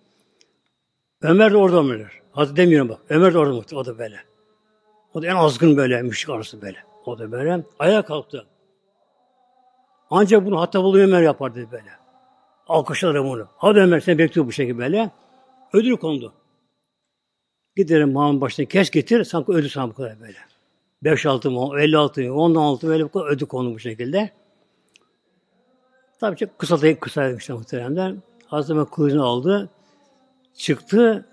Ömer de orada Ömerler. Hadi demiyorum bak. Ömer de orada o da böyle. O da en azgın böyle, müşrik arası böyle. O da böyle. Ayağa kalktı. Ancak bunu hatta bulu Ömer yapar dedi böyle. Alkışlarım onu. Hadi Ömer sen bekliyor bu şekilde böyle. Ödül kondu. Gidelim Muhammed başına kes getir. Sanki ödül sana bu kadar böyle. 5 altı mı, 56 mı, 10 altı böyle bu kadar ödül kondu bu şekilde. Tabii çok kısa da kısa işte muhteremler. Hazreti kılıcını aldı. Çıktı.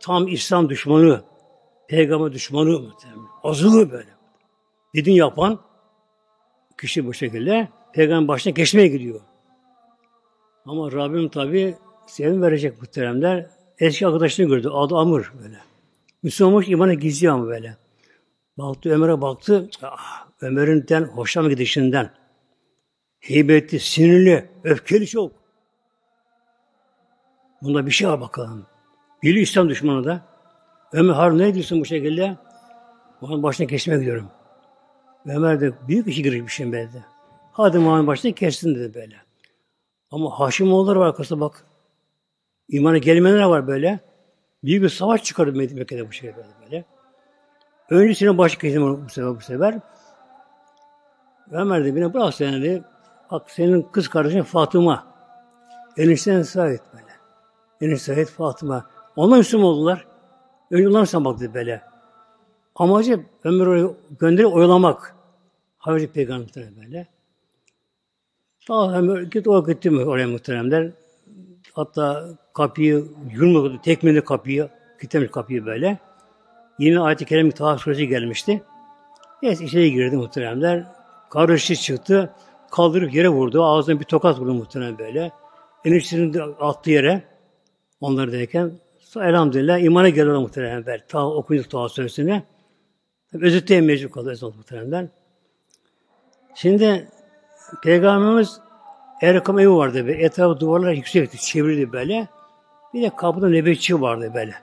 Tam İslam düşmanı. Peygamber düşmanı muhterem. Azılı böyle. Dedin yapan kişi bu şekilde peygamber başına geçmeye gidiyor. Ama Rabbim tabi sevim verecek muhteremler. Eski arkadaşını gördü. Adı Amr böyle. Müslüman olmuş imana gizli ama böyle. Baktı Ömer'e baktı. Ah, Ömer'inden hoşlanma gidişinden. Heybetli, sinirli, öfkeli çok. Bunda bir şey var bakalım. Biri İslam düşmanı da. Ömer Harun ne diyorsun bu şekilde? Onun başına kesmeye gidiyorum. Ömer de büyük işi girişmişim ben de. Hadi Muhammed başına kessin dedi böyle. Ama Haşimoğulları var arkasında bak. İmana gelmeyenler var böyle. Büyük bir savaş çıkardı Mekke'de bu şekilde böyle. Öncesine başı kesim bu sefer bu sefer. Ömer de beni bırak sen dedi. Bak senin kız kardeşin Fatıma. Enişten Said böyle. Enişten Said Fatıma. Onlar Müslüman oldular. Önce bak dedi böyle. Amacı Ömer'i gönderip oyalamak. Hazreti Peygamber böyle. Daha Ömer git o gitti mi oraya muhteremler. Hatta kapıyı yumrukladı, tekmeli kapıyı, kilitlemiş kapıyı böyle. Yine ayet-i kerem Taha suresi gelmişti. Neyse içeri girdi muhteremler. Karışı çıktı. Kaldırıp yere vurdu. Ağzına bir tokat vurdu muhtemelen böyle. Eniştesini attı yere. Onları derken elhamdülillah imana geliyorlar muhtemelen böyle. Ta okuyup Taha suresini. Tabi özetleye mecbur kaldı ezan muhtemelen. Şimdi Peygamberimiz Erkam evi vardı böyle. Etrafı duvarlar yüksekti, çevirdi böyle. Bir de kapıda nöbetçi vardı böyle.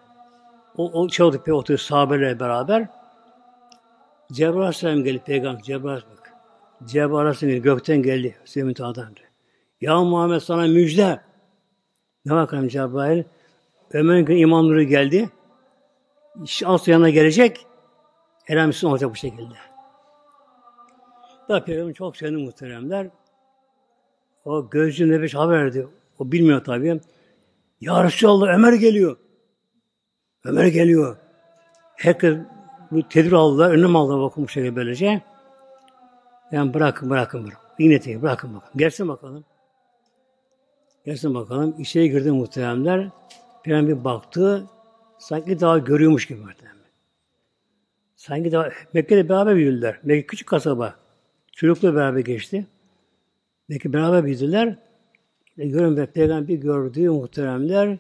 O, o çaldık bir oturuyor sahabelerle beraber. Cebrail Aleyhisselam geldi peygamber. Cebrail bak. Cebrail Aleyhisselam gökten geldi. Sevim Tağ'dan. Ya Muhammed sana müjde. Ne bakalım Cebrail? Ömer'in gün iman nuru geldi. Az yanına gelecek. Eren Müslüman olacak bu şekilde. Peygamber çok sevdi muhteremler. O gözcü nefes haber verdi. O bilmiyor tabii. Ya Resulallah Ömer geliyor. Ömer geliyor. Herkes bu tedbir aldılar, önlem aldılar bakın bu şekilde böylece. Yani bırakın, bırakın, bırakın. İğneti bırakın bakalım. Gelsin bakalım. Gelsin bakalım. İçeri girdi muhteremler. Bir baktı. Sanki daha görüyormuş gibi muhterem. Sanki daha Mekke'de beraber büyüdüler. Mekke küçük kasaba. Çocukla beraber geçti. Mekke beraber büyüdüler. E, görün ve peygamber gördüğü muhteremler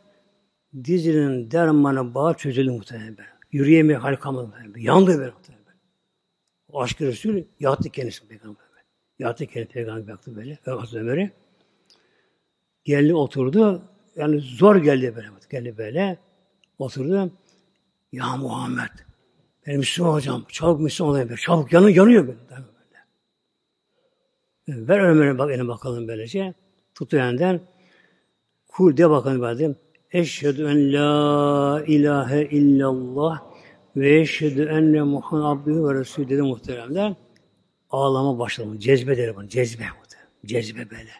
dizinin dermanı bağı çözüldü muhteremler. Yürüyemiyor, hal kalmadı muhteremler. Yandı böyle muhteremler. O aşk-ı Resul yattı kendisi peygamber. Yattı kendisi peygamber baktı böyle. Hazreti. Geldi oturdu. Yani zor geldi böyle. Geldi böyle. Oturdu. Ya Muhammed. Ben Müslüman hocam. Çabuk Müslüman olayım. Çabuk yanı, yanıyor böyle. böyle. Ver Ömer'e bak eline bakalım böylece. Tuttu yanından. Kul de bakalım dedim. Eşhedü en la ilahe illallah ve eşhedü enne Muhammed abdühü ve resulü dedi muhteremler. Ağlama başladı. Cezbe der bunu. Cezbe. Cezbe böyle.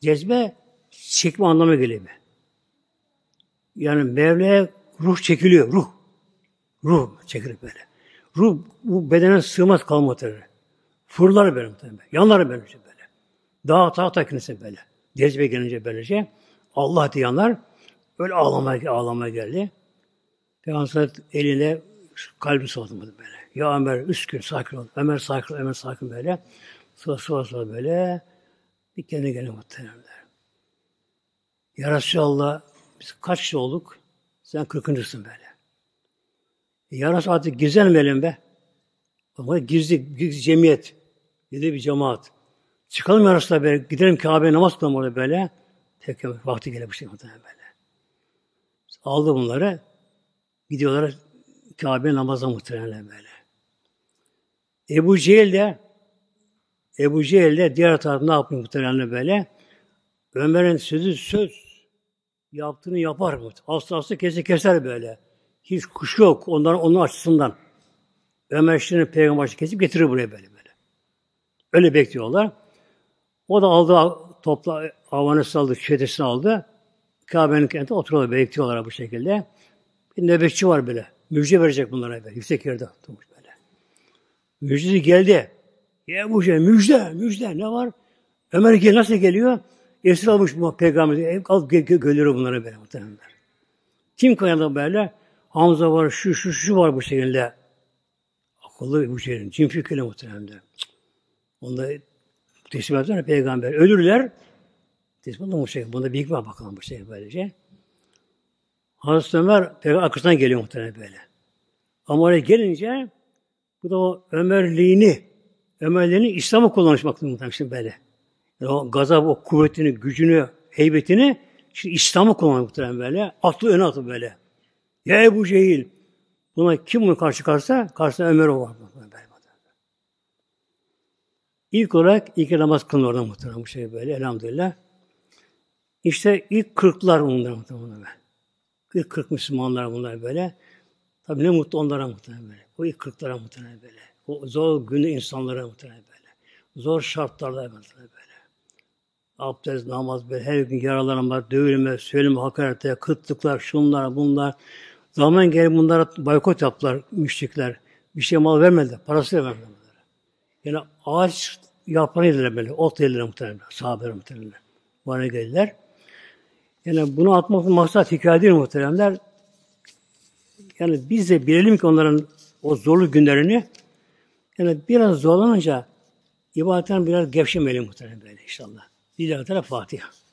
Cezbe çekme anlamına geliyor. Yani Mevla'ya ruh çekiliyor. Ruh. Ruh çekilir böyle. Ruh bu bedene sığmaz kalmadı. Fırlar böyle muhtemelen. Yanlar böyle böyle. Dağ ta takınısı böyle. Cezbe gelince böylece Allah diyanlar böyle ağlamaya, ağlamaya geldi. Peygamber eline kalbi soğutmadı böyle. Ya Ömer üskün sakin ol. Ömer sakin ol. Ömer sakin böyle. Sonra sonra sonra böyle bir kendine gelin muhteremler. Ya Resulallah biz kaç kişi olduk? Sen kırkıncısın böyle. Ya Resulallah artık gizlenmeyelim be. Ama gizli, gizli cemiyet. Gizli bir cemaat. Çıkalım ya Resulallah böyle. Gidelim Kabe'ye namaz kılalım orada böyle. Tek vakti gelebilir şey muhtemelen böyle. Aldı bunları. Gidiyorlar Kabe namaza muhtemelen böyle. Ebu Cehil de Ebu Cehil de diğer tarafta ne yapıyor muhtemelen böyle? Ömer'in sözü söz yaptığını yapar? Aslı aslı kesi keser böyle. Hiç kuş yok onların onun açısından. Ömer şimdi peygamber kesip getirir buraya böyle böyle. Öyle bekliyorlar. O da aldı topla havanı saldı, çetesini aldı. Kabe'nin kentinde oturuyorlar, bekliyorlar bu şekilde. Bir nöbetçi var böyle. Müjde verecek bunlara böyle. Yüksek yerde oturmuş böyle. Müjdesi geldi. Ya bu şey müjde, müjde ne var? Ömer gel nasıl geliyor? Esir almış bu peygamber. Al gö gö gönderiyor bunları böyle muhtemelenler. Kim kayalı böyle? Hamza var, şu şu şu var bu şekilde. Akıllı bu şeyin. Cin fikriyle muhtemelen. Onda teslim eder peygamber. Ölürler. Teslim eder bu şey. Bunda bir hikmet bakalım bu şey böylece. Hazreti Ömer peygamber arkasından geliyor muhtemelen böyle. Ama oraya gelince bu da o Ömerliğini Ömerliğini İslam'a kullanmak muhtemelen şimdi böyle. O gazap, o kuvvetini, gücünü, heybetini şimdi İslam'a kullanmak muhtemelen böyle. Atlı öne atı böyle. Ya Ebu Cehil. Buna kim bunu karşı karşısa? Karşısında Ömer o var. Böyle. İlk olarak ilk namaz kılın orada muhtemelen bu şey böyle elhamdülillah. İşte ilk kırklar bunlar muhtemelen. İlk kırk Müslümanlar bunlar böyle. Tabi ne mutlu onlara muhtemelen böyle. O ilk kırklara muhtemelen böyle. O zor günü insanlara muhtemelen böyle. Zor şartlarda muhtemelen böyle. Abdest, namaz böyle her gün yaralanma, dövülme, söyleme, hakarete, kıtlıklar, şunlar, bunlar. Zaman gelip bunlara boykot yaptılar müşrikler. Bir şey mal vermediler, parası vermediler. Yani ağaç yaprağını yediler böyle, ot yediler muhtemelen, sahabeler muhtemelen. Bana geldiler. Yani bunu atmak maksat hikaye değil muhteremler. Yani biz de bilelim ki onların o zorlu günlerini yani biraz zorlanınca ibadetten biraz gevşemeyelim muhtemelen böyle inşallah. Lillahi Teala Fatiha.